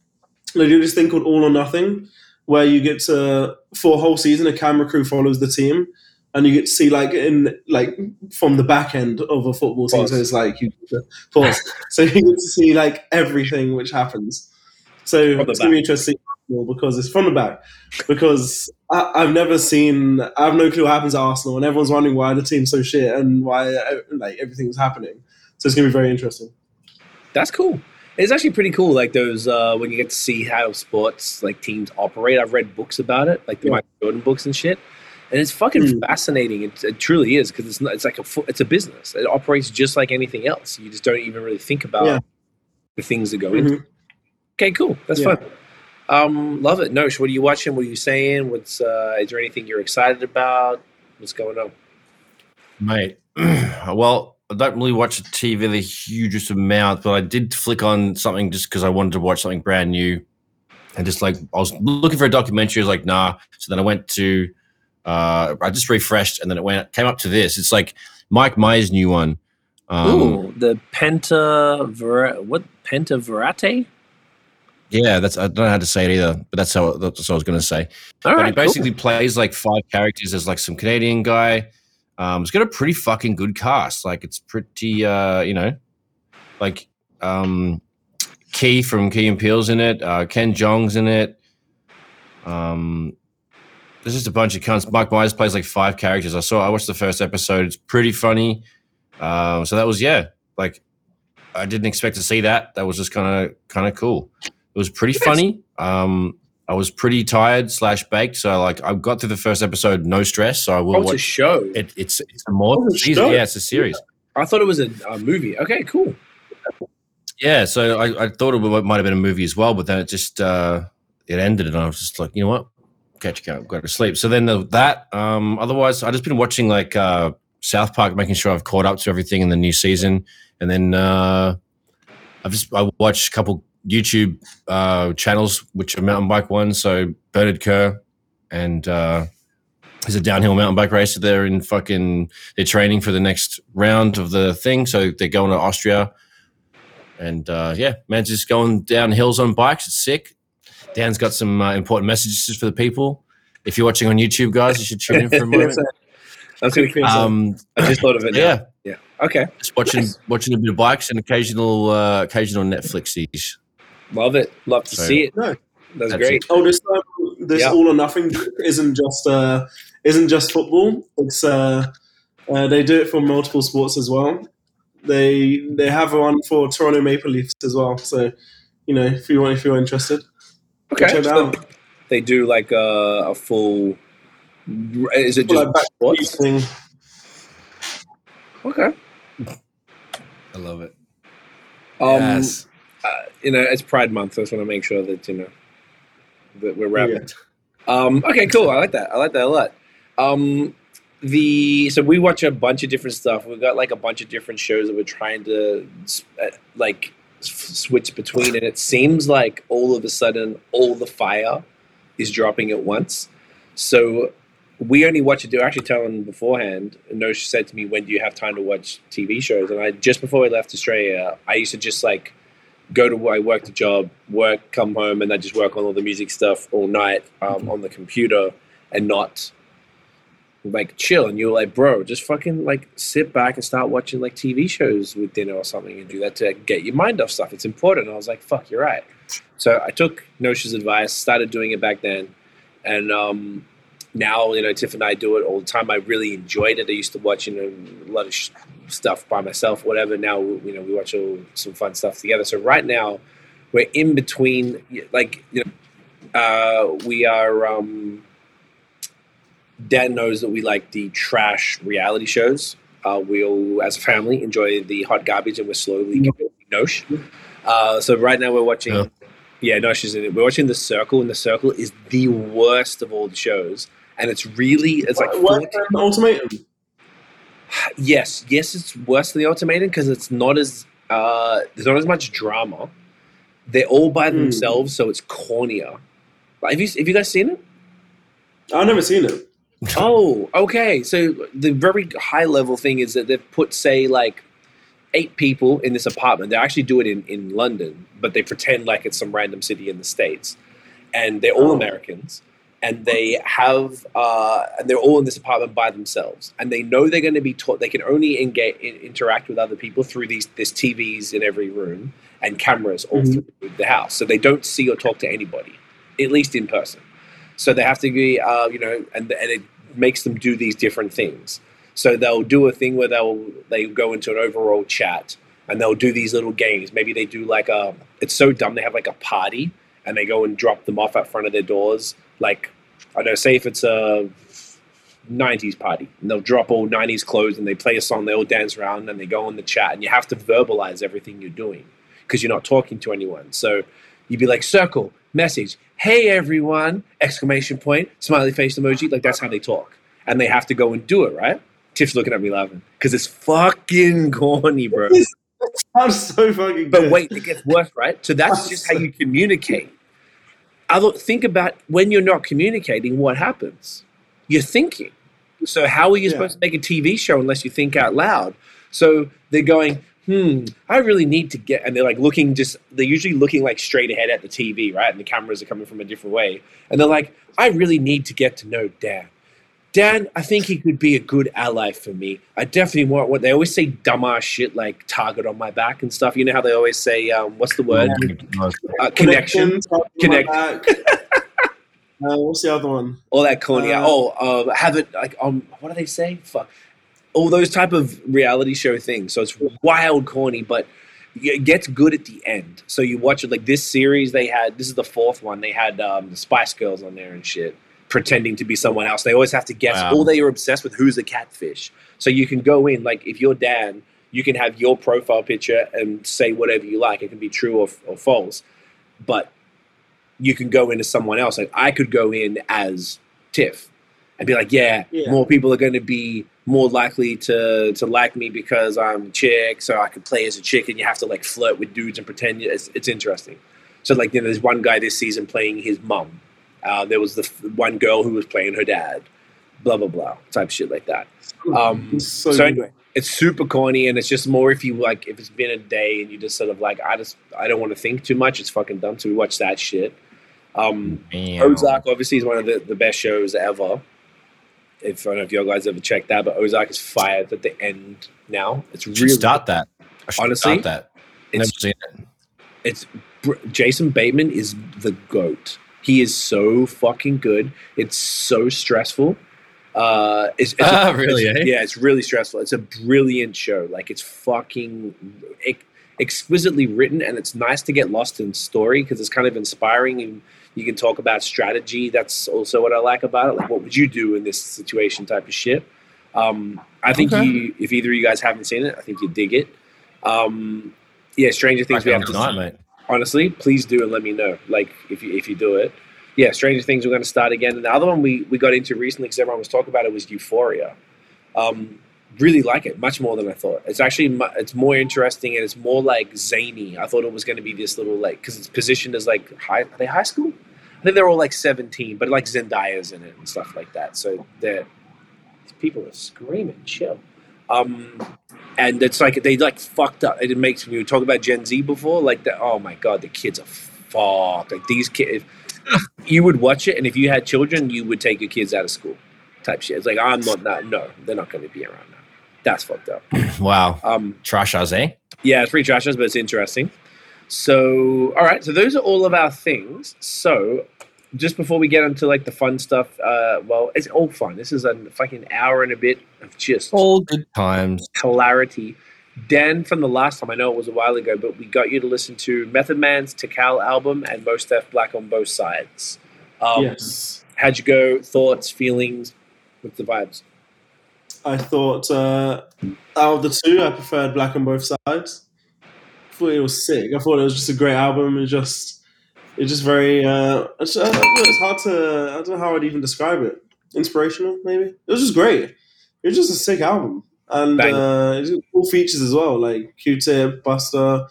They do this thing called All or Nothing, where you get to for a whole season a camera crew follows the team, and you get to see like in like from the back end of a football team. So it's like you pause. so you get to see like everything which happens. So it's gonna be interesting because it's from the back. Because I, I've never seen. I have no clue what happens at Arsenal, and everyone's wondering why the team's so shit and why like everything's happening. So it's gonna be very interesting.
That's cool. It's actually pretty cool, like those uh, when you get to see how sports like teams operate. I've read books about it, like the
Yeah.
Michael Jordan books and shit, and it's fucking
Mm.
fascinating. It, it truly is because it's not. It's like a it's a business. It operates just like anything else. You just don't even really think about
Yeah.
the things that go into.
Mhm.
Okay, cool. That's
Yeah.
fun. Um, love it. Nosh, what are you watching? What are you saying? What's uh, is there anything you're excited about? What's going on?
Mate, well, I don't really watch TV the hugest amount, but I did flick on something just because I wanted to watch something brand new. And just like I was looking for a documentary, I was like, nah. So then I went to, uh, I just refreshed, and then it went came up to this. It's like Mike Myers' new one. Um,
Ooh, the Penta Ver- what Pentaverate?
yeah, that's I don't know how to say it either, but that's how that's what I was going to say.
All
but
right,
he basically plays like five characters as like some Canadian guy. Um, it's got a pretty fucking good cast. Like it's pretty, uh, you know, like um, Key from Key and Peele's in it. Uh, Ken Jeong's in it. Um, there's just a bunch of cunts. Mike Myers plays like five characters. I saw. I watched the first episode. It's pretty funny. Um, so that was yeah. Like I didn't expect to see that. That was just kind of kind of cool. It was pretty funny. Um, I was pretty tired slash baked, so like I got through the first episode no stress. So I will
Oh, it's a show.
it. It's it's a more
Oh, it's a
season.
show?
Yeah, it's a series.
I thought it was a, a movie. Okay, cool.
Yeah, so I, I thought it might have been a movie as well, but then it just uh, it ended, and I was just like, you know what, catch you go to sleep. So then the, that. Um, otherwise, I just been watching like uh, South Park, making sure I've caught up to everything in the new season, and then uh, I've just I watched a couple YouTube uh, channels which are mountain bike ones. So Bernard Kerr and uh, he's a downhill mountain bike racer. They're in fucking they're training for the next round of the thing, so they're going to Austria. And uh, yeah, man's just going down hills on bikes. It's sick. Dan's got some uh, important messages for the people. If you're watching on YouTube, guys, you should tune in for a moment.
I was gonna,
Um,
I just thought of it. Now.
yeah,
yeah. Okay,
just watching watching a bit of bikes and occasional uh, occasional Netflixies.
Love it. Love to
So-
see it.
No.
That's,
That's
great.
Oh, this um, this
Yeah.
all or nothing isn't just uh, isn't just football. It's uh, uh, they do it for multiple sports as well. They they have one for Toronto Maple Leafs as well. So you know if you want if you're interested,
Okay,
check
so
out.
they do like a, a full. Is it
For,
just
like,
sports?
thing.
Okay.
I love it.
Um,
yes.
Uh, you know, it's Pride Month. So I just want to make sure that you know that we're wrapping.
Yeah.
Um, okay, cool. I like that. I like that a lot. Um, the so we watch a bunch of different stuff. We've got like a bunch of different shows that we're trying to uh, like switch between, and it seems like all of a sudden all the fire is dropping at once. So we only watch it. They're actually telling beforehand. No, she said to me, "When do you have time to watch TV shows?" And I just before we left Australia, I used to just like go to I work the job, work, come home, and I just work on all the music stuff all night um, on the computer and not like chill. And you're like, bro, just fucking like sit back and start watching like TV shows with dinner or something and do that to get your mind off stuff. It's important. And I was like, fuck, you're right. So I took Nosha's advice, started doing it back then, and um, now you know Tiff and I do it all the time. I really enjoyed it. I used to watch you know a lot of sh- stuff by myself, whatever. Now you know we watch all, some fun stuff together. So right now we're in between, like you know, uh, we are. Um, Dan knows that we like the trash reality shows. Uh, we'll, as a family, enjoy the hot garbage, and we're slowly getting Nosh. Uh, so right now we're watching.
Yeah.
Yeah, Nosh is in it. We're watching The Circle, and The Circle is the worst of all the shows, and it's really it's like
What
40
an ultimatum?
yes, yes, it's worse than the Ultimatum because it's not as uh, there's not as much drama. They're all by
Hmm.
themselves, so it's cornier. Like, have you have you guys seen it?
I've never seen it.
Oh, okay. So the very high level thing is that they've put, say, like eight people in this apartment. They actually do it in, in London, but they pretend like it's some random city in the States. And they're all
Oh.
Americans. And they have, uh, and they're all in this apartment by themselves. And they know they're going to be taught, they can only engage, interact with other people through these, there's TVs in every room and cameras all
Mhm.
through the house. So they don't see or talk to anybody, at least in person. So they have to be, uh, you know, and and it makes them do these different things. So they'll do a thing where they'll they go into an overall chat and they'll do these little games. Maybe they do like a. It's so dumb. They have like a party and they go and drop them off at front of their doors. Like I don't know, say if it's a. 90s party and they'll drop all 90s clothes and they play a song they all dance around and they go in the chat and you have to verbalize everything you're doing because you're not talking to anyone. So you'd be like circle message hey everyone! Exclamation point smiley face emoji like that's how they talk. And they have to go and do it right? Tiff's looking at me laughing because it's fucking corny bro.
Sounds so fucking
but
good.
wait it gets worse right? So that's just how you communicate Other, think about when you're not communicating what happens? You're thinking. So how are you
Yeah.
supposed to make a tv show unless you think out loud? So they're going hmm i really need to get and they're like looking just they're usually looking like straight ahead at the tv right? And the cameras are coming from a different way. And they're like i really need to get to know dan dan i think he could be a good ally for me i definitely want what they always say dumbass shit like target on my back and stuff you know how they always say um, what's the word uh, connection
Connect.
Connect.
uh, what's the other one?
all that corny.
Uh,
oh, um, have it like um, what do they say? Fuck, all those type of reality show things. So it's wild corny, but it gets good at the end. So you watch it like this series. They had this is the fourth one. They had um, the Spice Girls on there and shit, pretending to be someone else. They always have to guess.
Wow.
All they are obsessed with who's the catfish. So you can go in like if you're Dan, you can have your profile picture and say whatever you like. It can be true or, or false, but you can go into someone else. Like I could go in as Tiff and be like, yeah,
Yeah.
more people are going to be more likely to to like me because I'm a chick, so I could play as a chick, and you have to like flirt with dudes and pretend it's, it's interesting. So like, you know, there's one guy this season playing his mum. Uh, there was the f- one girl who was playing her dad. Blah blah blah, type shit like that. Um,
It's so,
so anyway, it's super corny, and it's just more if you like if it's been a day and you just sort of like I just I don't want to think too much. It's fucking dumb. So we watch that shit. Um, Ozark obviously is one of the, the best shows ever. If I don't know if you guys ever checked that, but Ozark is fired at the end now. It's
Should
really
start that. I should
Honestly,
start that. Never
it's
seen it.
it's br- Jason Bateman is the goat. He is so fucking good. It's so stressful. Uh, it's, it's
Ah, really,
it's-
eh?
Yeah, it's really stressful. It's a brilliant show. Like it's fucking ex- exquisitely written, and it's nice to get lost in story because it's kind of inspiring. And you can talk about strategy. That's also what I like about it. Like, what would you do in this situation? Type of shit. Um, I think
Okay.
you, if either of you guys haven't seen it, I think you dig it. Um, yeah, Stranger Things. We have to
tonight, mate.
Honestly, please do and let me know. Like if you if you do it, yeah. Stranger Things we're going to start again. And the other one we we got into recently because everyone was talking about it was Euphoria. Um, really like it much more than I thought. It's actually it's more interesting and it's more like zany. I thought it was going to be this little like because it's positioned as like high. Are they high school? I think they're all like seventeen, but like Zendaya's in it and stuff like that. So they're people are screaming. Chill. Um, and it's like they like fucked up. It makes me talk about Gen Z before. Like the, oh my god, the kids are fucked. Like these kids, you would watch it, and if you had children, you would take your kids out of school. Type shit. It's like I'm not that. No, they're not going to be around now. That's fucked up.
Wow.
Um,
Trash as, eh?
yeah, it's pretty trashes, but it's interesting. So, all right. So those are all of our things. So, just before we get into like the fun stuff, uh, well, it's all fun. This is a fucking hour and a bit of just
All good times.
hilarity. Dan, from the last time, I know it was a while ago, but we got you to listen to Method Man's Tical album and Mos Def Black on both sides. Um,
yes.
How'd you go? Thoughts, feelings? What's the vibes?
I thought uh, out of the two, I preferred Black on both sides. I thought it was sick. I thought it was just a great album. and just, it's just very. Uh, it's, I don't it's hard to. I don't know how I'd even describe it. Inspirational, maybe. It was just great. It was just a sick album, and
Bang.
uh, it's got cool features as well, like Q-Tip, Busta.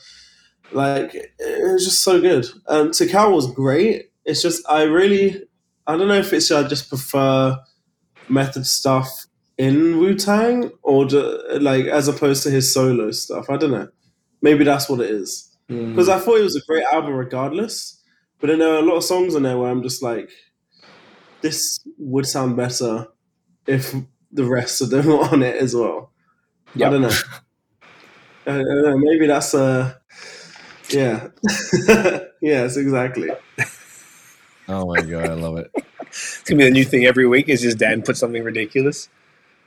Like it was just so good. And Tical was great. It's just I really, I don't know if it's I just prefer method stuff in Wu Tang or ju- like as opposed to his solo stuff. I don't know. Maybe that's what it is. Because I thought it was a great album regardless. But then there are a lot of songs on there where I'm just like, this would sound better if the rest of them were on it as well.
Yeah.
I don't know. I don't know. Maybe that's a yeah. yes, exactly.
Oh my god, I love it.
It's gonna be the new thing every week. Is just Dan put something ridiculous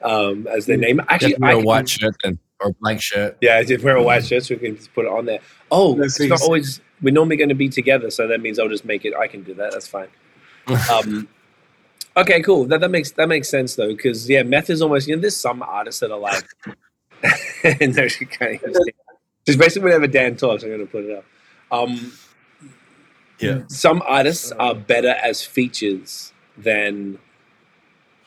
um, as their name. Actually,
Definitely
I
a
can-
white shirt and or a blank shirt.
Yeah, I did wear a white shirt, so we can just put it on there. Oh,
Let's
it's not always. We're normally going to be together, so that means I'll just make it. I can do that. That's fine. Um, okay, cool. That that makes that makes sense though, because yeah, meth is almost. You know, there's some artists that are like. no, she can't even say. Just basically whenever Dan talks, I'm going to put it up. Um,
Yeah.
some artists are better as features than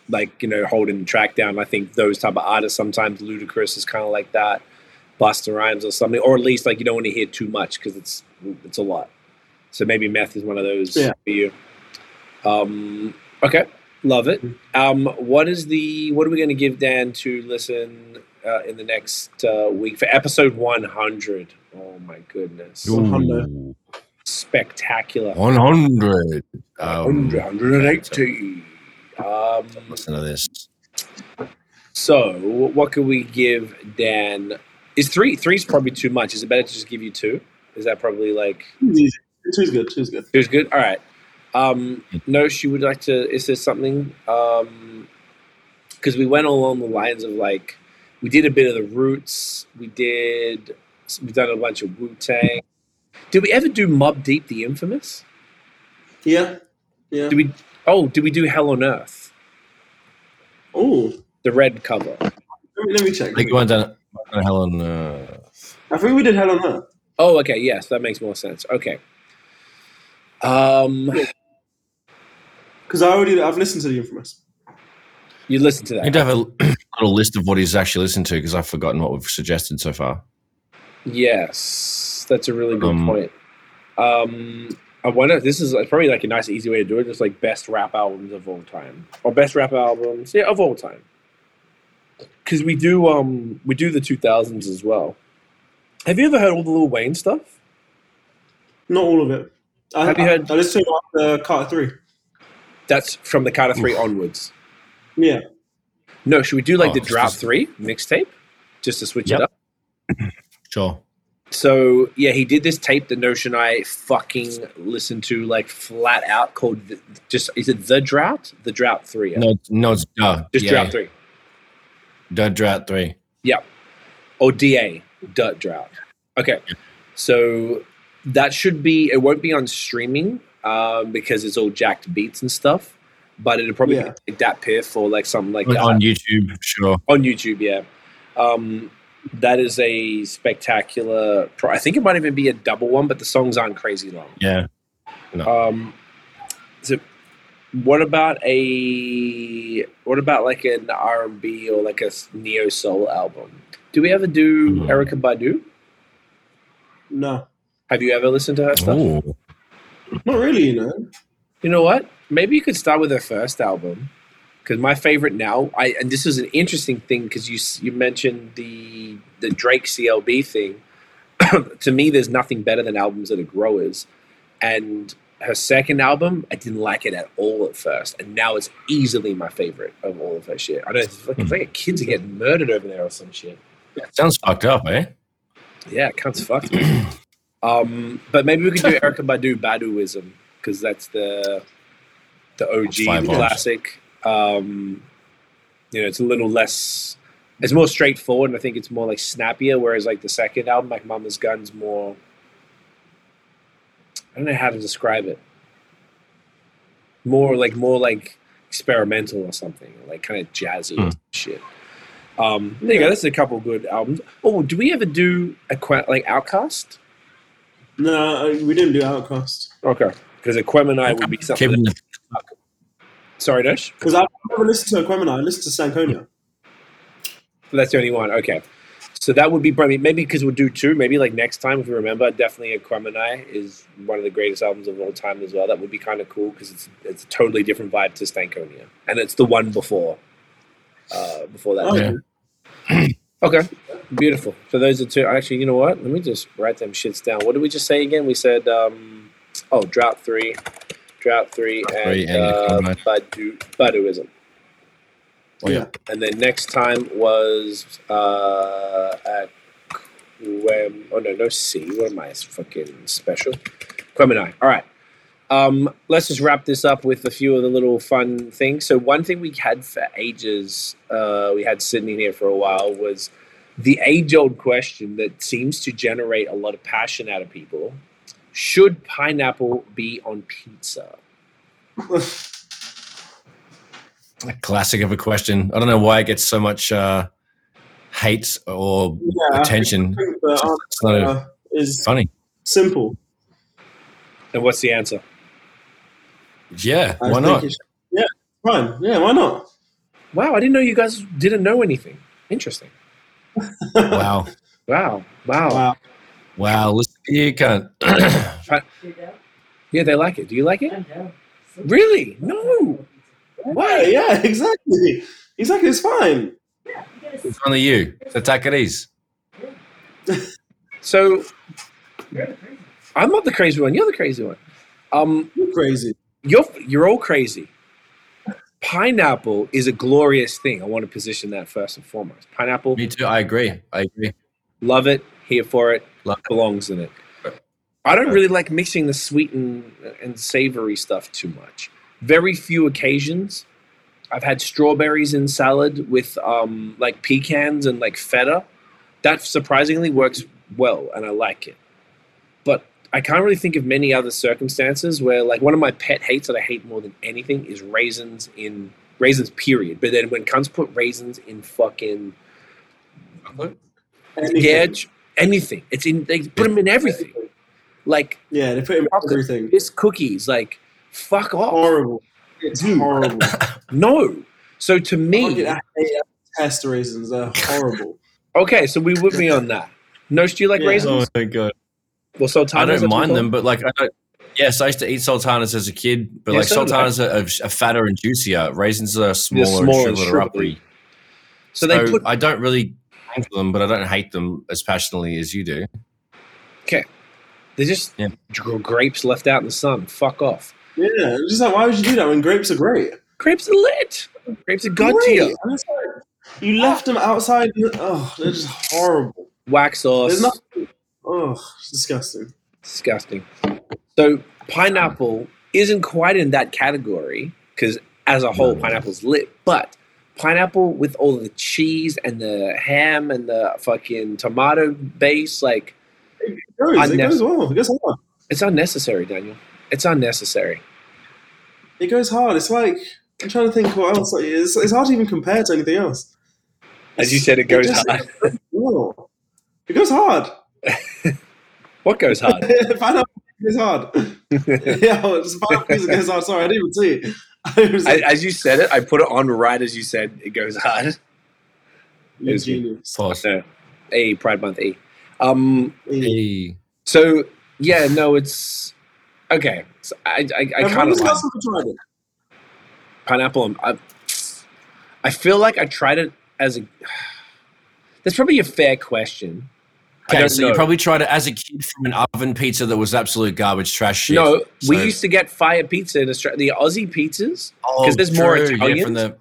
like you know holding the track down. I think those type of artists sometimes Ludacris is kind of like that, Busta Rhymes or something, or at least like you don't want to hear too much because it's it's a lot. So maybe Meth is one of those
Yeah.
for you. Um, okay, love it. Um, what is the what are we going to give Dan to listen uh, in the next uh, week for episode one hundred? Oh my goodness,
One hundred.
spectacular!
100. Um,
180. Um,
listen to this.
so, what can we give Dan? Is three? Three's probably too much. Is it better to just give you two? Is that probably like
Easy. Two's good. Two's good.
it was good? All right. Um, no, she would like to. Is there something? Um, because we went along the lines of like we did a bit of the Roots. We did. We've done a bunch of Wu Tang. Did we ever do Mobb Deep, the infamous?
Yeah. Yeah.
Did we? Oh, did we do Hell on Earth,
Oh,
the red cover?
let me, let me check.
I think you went down down Helen. Uh,
I think we did Hell on Earth.
Oh, okay. Yes, that makes more sense. Okay. Um,
Because I already, I've listened to the Infamous.
you listen to that.
I need to have a little list of what he's actually listened to because I've forgotten what we've suggested so far.
Yes, that's a really good
Um,
point. Um, I wonder. This is probably like a nice, easy way to do it. Just like best rap albums of all time, or best rap albums, yeah, of all time. Because we do, um, we do the two thousands as well. Have you ever heard all the Lil Wayne stuff?
Not all of it. I,
Have you heard-
I, listened to uh, Carter 3.
That's from the Carter Three onwards.
Yeah.
No, should we do like
Oh,
the
it's
Drought
just-
Three mixtape, just to switch
Yep.
it up?
Sure.
So yeah, he did this tape that Notion I fucking listened to like flat out called the, just is it the drought? The drought three. yeah.
No, no, it's duh.
just
yeah.
drought three.
Duh, drought three.
Or DA. Dut drought. Okay. So that should be it won't be on streaming, um, because it's all jacked beats and stuff. But it'll probably
Yeah.
be like that piff or like something like
On-
that.
on YouTube, sure.
on YouTube, yeah. Um, that is a spectacular. Pro- I think it might even be a double one, but the songs aren't crazy long.
Yeah.
Um, so What about a what about like an R and B or like a neo soul album? Do we ever do
Mhm.
Erykah Badu?
No,
Have you ever listened to her stuff?
Ooh.
not really. You know.
You know what? Maybe you could start with her first album, because my favorite now. I and this is an interesting thing because you you mentioned the the Drake CLB thing. to me, there's nothing better than albums that are growers, and her second album, I didn't like it at all at first, and now it's easily my favorite of all of her shit. I don't. It's like, it's like kids are getting murdered over there or some shit.
Sounds fucked up, eh?
Yeah, cunts fucked. me. um, but maybe we could do Erykah Badu Baduizm because that's the the OG, the classic. Um, you know, it's a little less. It's more straightforward, and I think it's more like snappier. Whereas like the second album, like Mama's Gun's more. I don't know how to describe it. More like more like experimental or something, like kind of jazzy or
Hmm.
shit. Um, there you go. That's a couple good albums. Oh, do we ever do a que- like OutKast?
No, we didn't do OutKast
Okay, because Aquemini would be something.
Keeping the,
Sorry, Dash.
because I've never listened to Aquemini. I listened to Stankonia.
That's the only one. Okay, so that would be maybe maybe because we'll do two. Maybe like next time, if we remember, definitely Aquemini is one of the greatest albums of all time as well. That would be kind of cool because it's it's a totally different vibe to Stankonia, and it's the one before. Uh, before that.
Oh,
Yeah.
Okay, beautiful. So those are two. Actually, you know what? Let me just write them shits down. What did we just say again? We said, um, oh, drought three, drought three, and,
Three and
uh,
Aquemini.
Badu, Baduizm.
oh yeah.
And then next time was uh, Aquem. Oh no, no C. What am I? Fucking special. Quemini. All right. Um, let's just wrap this up with a few of the little fun things. So one thing we had for ages, uh, we had sitting here for a while, was the age-old question that seems to generate a lot of passion out of people: Should pineapple be on pizza?
A classic of a question. I don't know why it gets so much uh, hate or
Yeah,
attention. It's not a-
is
funny.
simple.
And what's the answer?
Yeah,
I
why
think
not?
should- yeah, fine. Yeah, why not?
Wow, I didn't know you guys didn't know anything. Interesting.
Wow.
Wow. Wow.
Wow.
Wow, listen to you, cunt.
Yeah, they like it. Do you like it? Really? No. Why?
Yeah, exactly. Exactly, it's fine.
It's only you. So take it easy.
So I'm not the crazy one. You're the crazy one. Um,
You're crazy.
you're you're all crazy. Pineapple is a glorious thing. I want to position that first and foremost. Pineapple,
Me too. I agree. I agree.
love it, here for it,
Love
belongs in it. I don't really like mixing the sweet and, and savory stuff too much. Very few occasions. I've had strawberries in salad with um, like pecans and like feta. That surprisingly works well, and I like it. But I can't really think of many other circumstances where, like, one of my pet hates that I hate more than anything is raisins in raisins. Period. But then when cunts put raisins in fucking yeah, ch- anything. It's in. They put them in everything. Like
Yeah, they put him in everything.
this cookies. Like fuck off.
Horrible. It's
Dude.
horrible.
No. So to
I
me,
hate test raisins. They're horrible.
okay. So we would be on that. No, do you like
Yeah.
raisins?
Oh, my god.
Well, sultanas.
I don't mind them, but like I don't. Yes, I used to eat sultanas as a kid, but
Yeah,
like
so did
sultanas are, are fatter and juicier. Raisins are smaller,
smaller
and
and
sugar
sugary. So they put
I don't really hate them, but I don't hate them as passionately as you do. Okay.
They're just
Yeah.
grapes left out in the sun. Fuck off.
Yeah, it's just like why would you do that when grapes are great?
Grapes are lit. Grapes are good
Great.
tier.
And it's like, you left them outside. Oh, they're just horrible.
Wax sauce.
There's nothing. Oh, disgusting.
Disgusting. So pineapple isn't quite in that category because as a whole, pineapple's lit. But pineapple with all the cheese and the ham and the fucking tomato base, like
It goes. It goes well. It goes hard.
it's unnecessary, Daniel. It's unnecessary.
It goes hard. It's like I'm trying to think what else. Like, it's, it's hard to even compare to anything else.
As you said, it goes
just-
hard.
Oh, it goes hard.
What goes hard?
Pineapple goes hard. yeah, it's pineapple pizza goes hard. Sorry, I didn't even see it. I was
I,
like,
as you said it, I put it on right as you said it goes hard.
"You
was me.
genius.
Pause.
So, a Pride Month E. Um.
Hey.
So yeah, no, it's okay. So I I, I kind of like
tried it?
pineapple. I, I feel like I tried it as a. That's probably a fair question.
Okay, so
know.
you probably tried it as a kid from an oven pizza that was absolute garbage trash shit.
No, we used to get fire pizza in Australia. The Aussie pizzas
Oh,
there's more
true, yeah, from the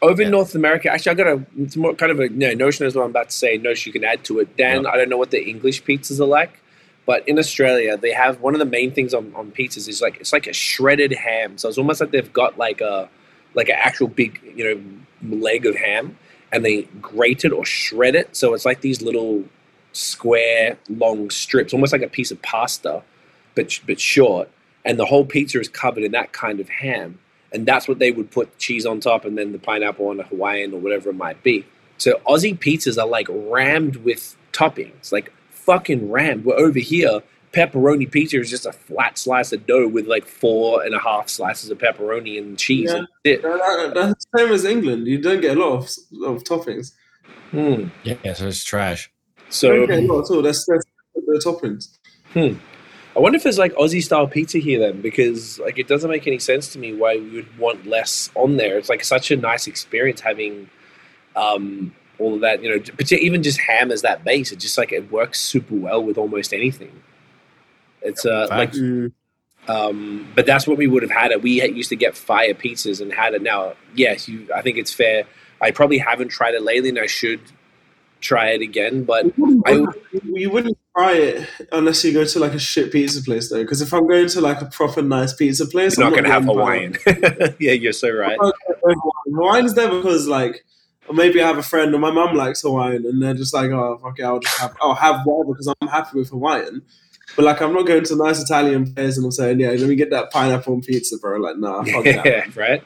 over in North America. Actually, I got a it's more kind of a no, notion as well. I'm about to say notion you can add to it. Dan,
Yeah.
I don't know what the English pizzas are like, but in Australia they have one of the main things on, on pizzas is like it's like a shredded ham. So it's almost like they've got like a like an actual big you know leg of ham and they grate it or shred it. So it's like these little square long strips, almost like a piece of pasta, but but short. And the whole pizza is covered in that kind of ham and that's what they would put cheese on top and then the pineapple on a Hawaiian or whatever it might be. So Aussie pizzas are like rammed with toppings, like fucking rammed. We're over here, pepperoni pizza is just a flat slice of dough with like four and a half slices of pepperoni and cheese.
Yeah.
And shit.
That- that- That's the same as England. You don't get a lot of, of toppings.
Hmm.
yeah, so it's trash.
You
So
don't get a lot at all. That's, that's the toppings.
I wonder if there's like Aussie style pizza here then, because like it doesn't make any sense to me why we would want less on there. It's like such a nice experience having um, all of that, you know, but even just ham as that base. It just like it works super well with almost anything. It's uh like, um, but that's what we would have had it. We had, used to get fire pizzas and had it. Now, yes, you. I think it's fair. I probably haven't tried it lately, and I should try it again. But I-
you wouldn't try it unless you go to like a shit pizza place though. Because if I'm going to like a proper nice pizza place,
you're
I'm
not going to have Hawaiian. yeah, you're so right.
Hawaiian's there because like or maybe I have a friend or my mum likes Hawaiian and they're just like, oh fuck it, I'll just have I'll have whatever because I'm happy with Hawaiian. But like I'm not going to nice Italian place and I'm saying, yeah, let me get that pineapple pizza, bro. Like, nah, fuck that.
right.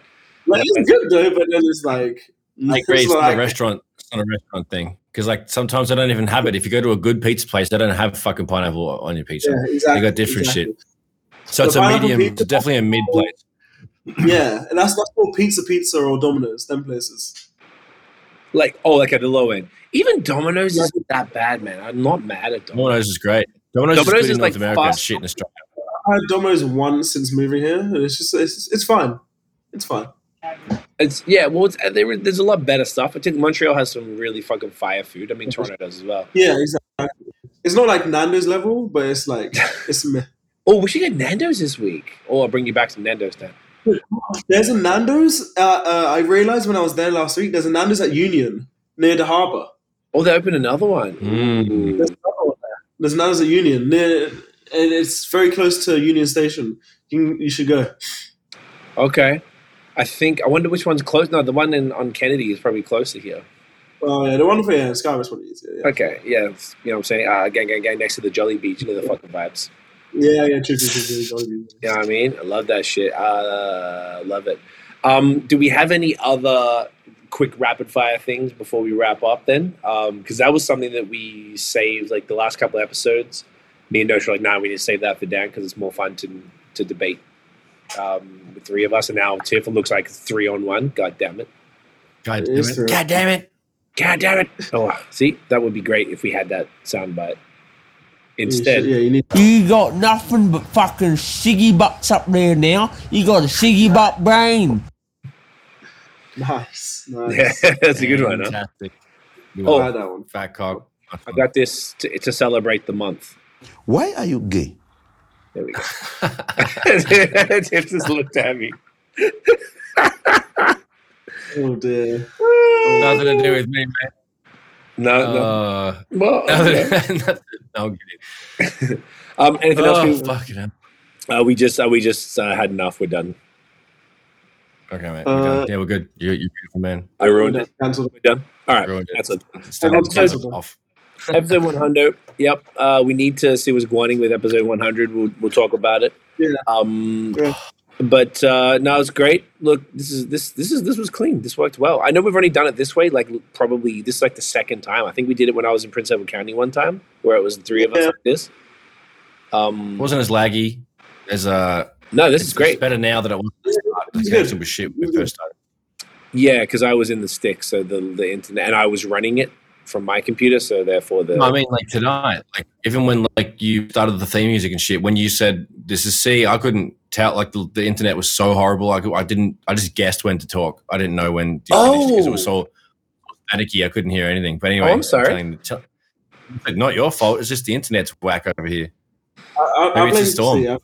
Like it's good though, but then it's like
I agree. It's not
like-
a restaurant. It's not a restaurant thing. Because like sometimes they don't even have it. If you go to a good pizza place, they don't have fucking pineapple on your pizza.
yeah, exactly.
They got different
exactly.
So
The
it's a medium.
pizza-
It's definitely a mid place.
Yeah, and that's that's called Pizza Pizza or Domino's, them places.
Like, oh, like at the low end. Even Domino's isn't that bad, man. I'm not mad at Domino's.
Domino's is great. Domino's,
Domino's
is
is
in
like
North America and
fast-
shit in Australia.
I had Domino's once since moving here, and it's just it's it's fine. It's fine.
It's yeah. Well, it's, there, there's a lot better stuff. I think Montreal has some really fucking fire food. I mean, Toronto does as well.
Yeah, exactly. It's not like Nando's level, but it's like it's meh.
Oh, we should get Nando's this week. Oh, I'll bring you back some Nando's then.
There's a Nando's. Uh, uh, I realized when I was there last week. There's a Nando's at Union near the harbour.
Oh, they opened another one.
Mm.
There's another one there. There's Nando's at Union near, and it's very close to Union Station. You, can, you should go.
Okay. I think I wonder which one's close. No, the one in on Kennedy is probably closer here.
Oh yeah, the one for yeah, Skywest probably is. Yeah,
Okay, yeah, you know what I'm saying? Uh, gang, gang, gang, next to the Jolly Beach, you know the fucking vibes.
yeah, yeah. True, true, true, true. Jolly.
You know I mean? I love that shit. Uh, love it. Um, do we have any other quick rapid fire things before we wrap up then? Because that was something that we saved like the last couple of episodes. Me and Nosh were like, nah, we need to save that for Dan because it's more fun to to debate um, with three of us. And now Tiff looks like three on one. God damn it.
God damn
is
it. God damn it.
God damn it. Oh, see, that would be great if we had that soundbite.
You should-
Instead,
yeah, you need.
You got nothing but fucking siggy butts up there now. You got a siggy butt brain.
Nice,
yeah,
nice.
that's a good one. Huh?
Fantastic.
Oh.
That one.
Fat cock.
I got this to, to celebrate the month.
Why are you gay?
There we go. Tiff just looked at me.
Oh dear.
Nothing to do with me, man.
No, no.
Uh,
Well, okay.
nothing, no, I'm kidding.
um, anything
Oh,
else? We,
fucking hell.
uh, we just uh, we just uh, had enough. We're done.
Okay, mate.
Uh,
we're done. yeah, we're good. You're, you're beautiful, man.
I ruined it.
Cancelled.
We're done. All right,
Ruined it.
that's it.
It's done.
Episode-
Cancel it off.
Episode 100. Yep. Uh, we need to see what's going on with episode 100. We'll we'll talk about it.
Yeah.
Um.
Yeah.
But uh, no, it's great. Look, this is this this is this was clean. This worked well. I know we've already done it this way. Like probably this is like the second time. I think we did it when I was in Prince Edward County one time, where it was the three of us
Yeah.
like this. Um.
It wasn't as laggy as uh
No, this
it's,
is great.
It's better now that it was. the connection was shit when we first started.
Yeah, because I was in the stick, so the the internet, and I was running it from my computer, so therefore the.
No, I mean, like tonight, like even when like you started the theme music and shit, when you said this is C, I couldn't tell. Like the, the internet was so horrible. I, could, I didn't. I just guessed when to talk. I didn't know when to finish because it was oh! so staticky. I couldn't hear anything. But anyway,
Oh, I'm sorry.
telling- tell- not your fault. It's just the internet's whack over here.
I, I,
Maybe
I
it's the storm.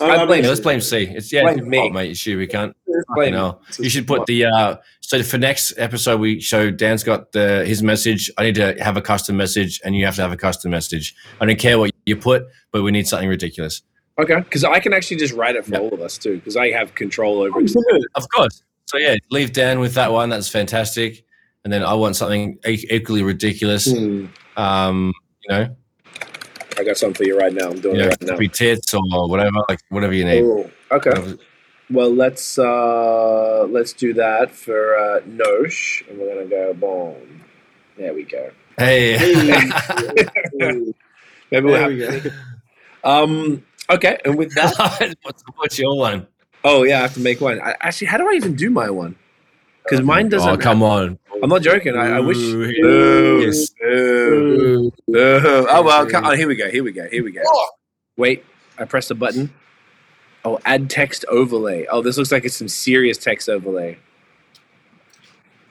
I-
I blame-
let's blame C. It's yeah,
Blame me.
fault, mate. It's you. We can't.
Blame
You know, you should put the uh so for next episode we show Dan's got the his message. I need to have a custom message and you have to have a custom message. I don't care what you put, but we need something ridiculous.
Okay, because I can actually just write it for
Yep.
all of us too, because I have control over it.
Of course. So yeah, leave Dan with that one. That's fantastic. And then I want something equally ridiculous.
Hmm,
Um, you know,
I got something for you right now. I'm doing
you know,
it right now.
be tits or whatever, like whatever you need.
Oh, okay.
Whatever-
Well, let's uh let's do that for uh Nosh, and we're gonna go boom. There we go.
Hey.
Maybe we'll
There
have.
we go.
Um. Okay, and with that,
what's, what's your one?
oh yeah, I have to make one. I, actually, how do I even do my one? Because mine doesn't.
Oh, come on.
I'm not joking. I, I wish.
Ooh,
Boo.
yes.
Boo. Boo. Oh well. come- Oh, here we go. Here we go. Here we go. Wait. I pressed the button. Oh, add text overlay. Oh, this looks like it's some serious text overlay.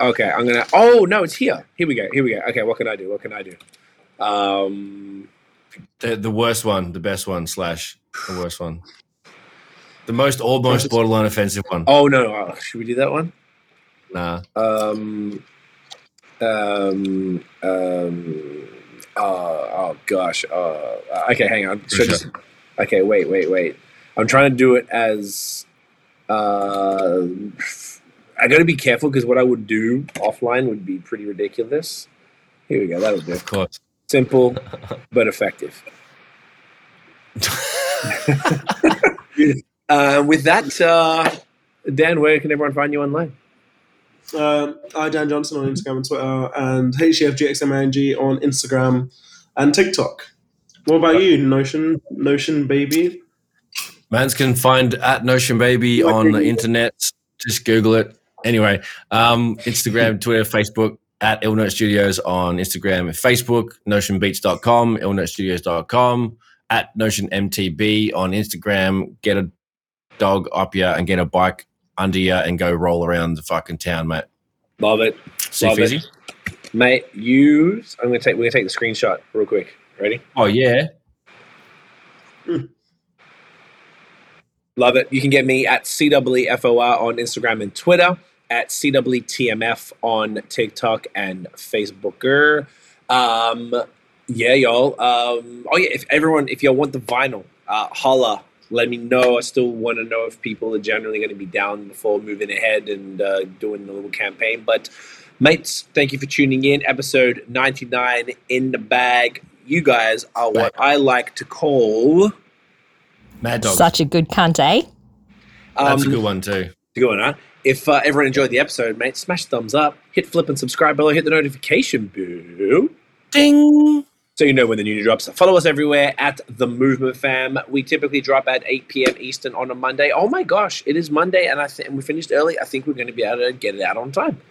Okay, I'm gonna. Oh no, it's here. Here we go. Here we go. Okay, what can I do? What can I do? Um.
The, the worst one, the best one, slash the worst one. The most almost borderline offensive one.
Oh no. no. Oh, should we do that one?
Nah.
Um. Um. Um. Uh, oh gosh. Uh, okay, hang on. Should just- okay, wait, wait, wait. I'm trying to do it as. Uh, I got to be careful because what I would do offline would be pretty ridiculous. Here we go. That'll do.
Of course.
Simple, but effective. uh, with that, uh, Dan, where can everyone find you online?
Um, I Dan Johnson on Instagram and Twitter, and HCFGXMING on Instagram and TikTok. What about you, Notion? Notion baby.
Mans can find at Notion Baby on the internet. Just Google it. Anyway, um, Instagram, Twitter, Facebook, at Illnote Studios on Instagram and Facebook, notionbeats.com, illnotestudios.com, at Notion MTB on Instagram. Get a dog up you and get a bike under you and go roll around the fucking town, mate.
Love it.
See
Love it. Mate, use. I'm gonna take. We're gonna take the screenshot real quick. Ready?
Oh, yeah.
Love it. You can get me at CWFOR on Instagram and Twitter, at CWTMF on TikTok and Facebooker. Um, yeah, y'all. Um, oh yeah, if everyone, if y'all want the vinyl, uh, holla. Let me know. I still want to know if people are generally going to be down before moving ahead and uh, doing the little campaign. But mates, thank you for tuning in. Episode 99 in the bag. You guys are what I like to call.
Mad Dog.
Such a good cunt, eh?
That's a
um,
good one, too.
going on. If uh, everyone enjoyed the episode, mate, smash thumbs up, hit flip and subscribe below, hit the notification bell
Ding.
So you know when the new drops. Follow us everywhere at the Movement Fam. We typically drop at 8 p.m. Eastern on a Monday. Oh my gosh, it is Monday, and I think we finished early. I think we're going to be able to get it out on time.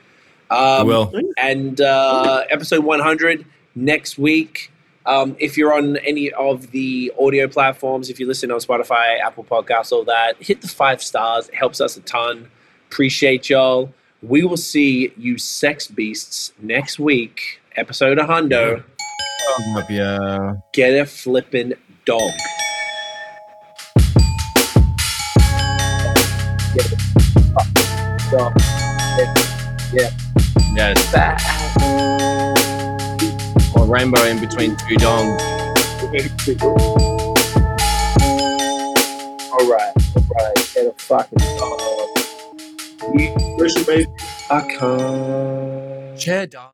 Um,
will.
and uh, episode 100 next week. Um, if you're on any of the audio platforms, if you listen on Spotify, Apple Podcasts, all that, hit the five stars. It helps us a ton. Appreciate y'all. We will see you sex beasts next week. Episode of Hundo.
Oh, Up, yeah.
Get a flippin' dog. Get a fucking.
Yes. Or rainbow in between two dongs.
All right, all right. Get a fucking dog. You
Notion baby.
I can't.
Chair dog.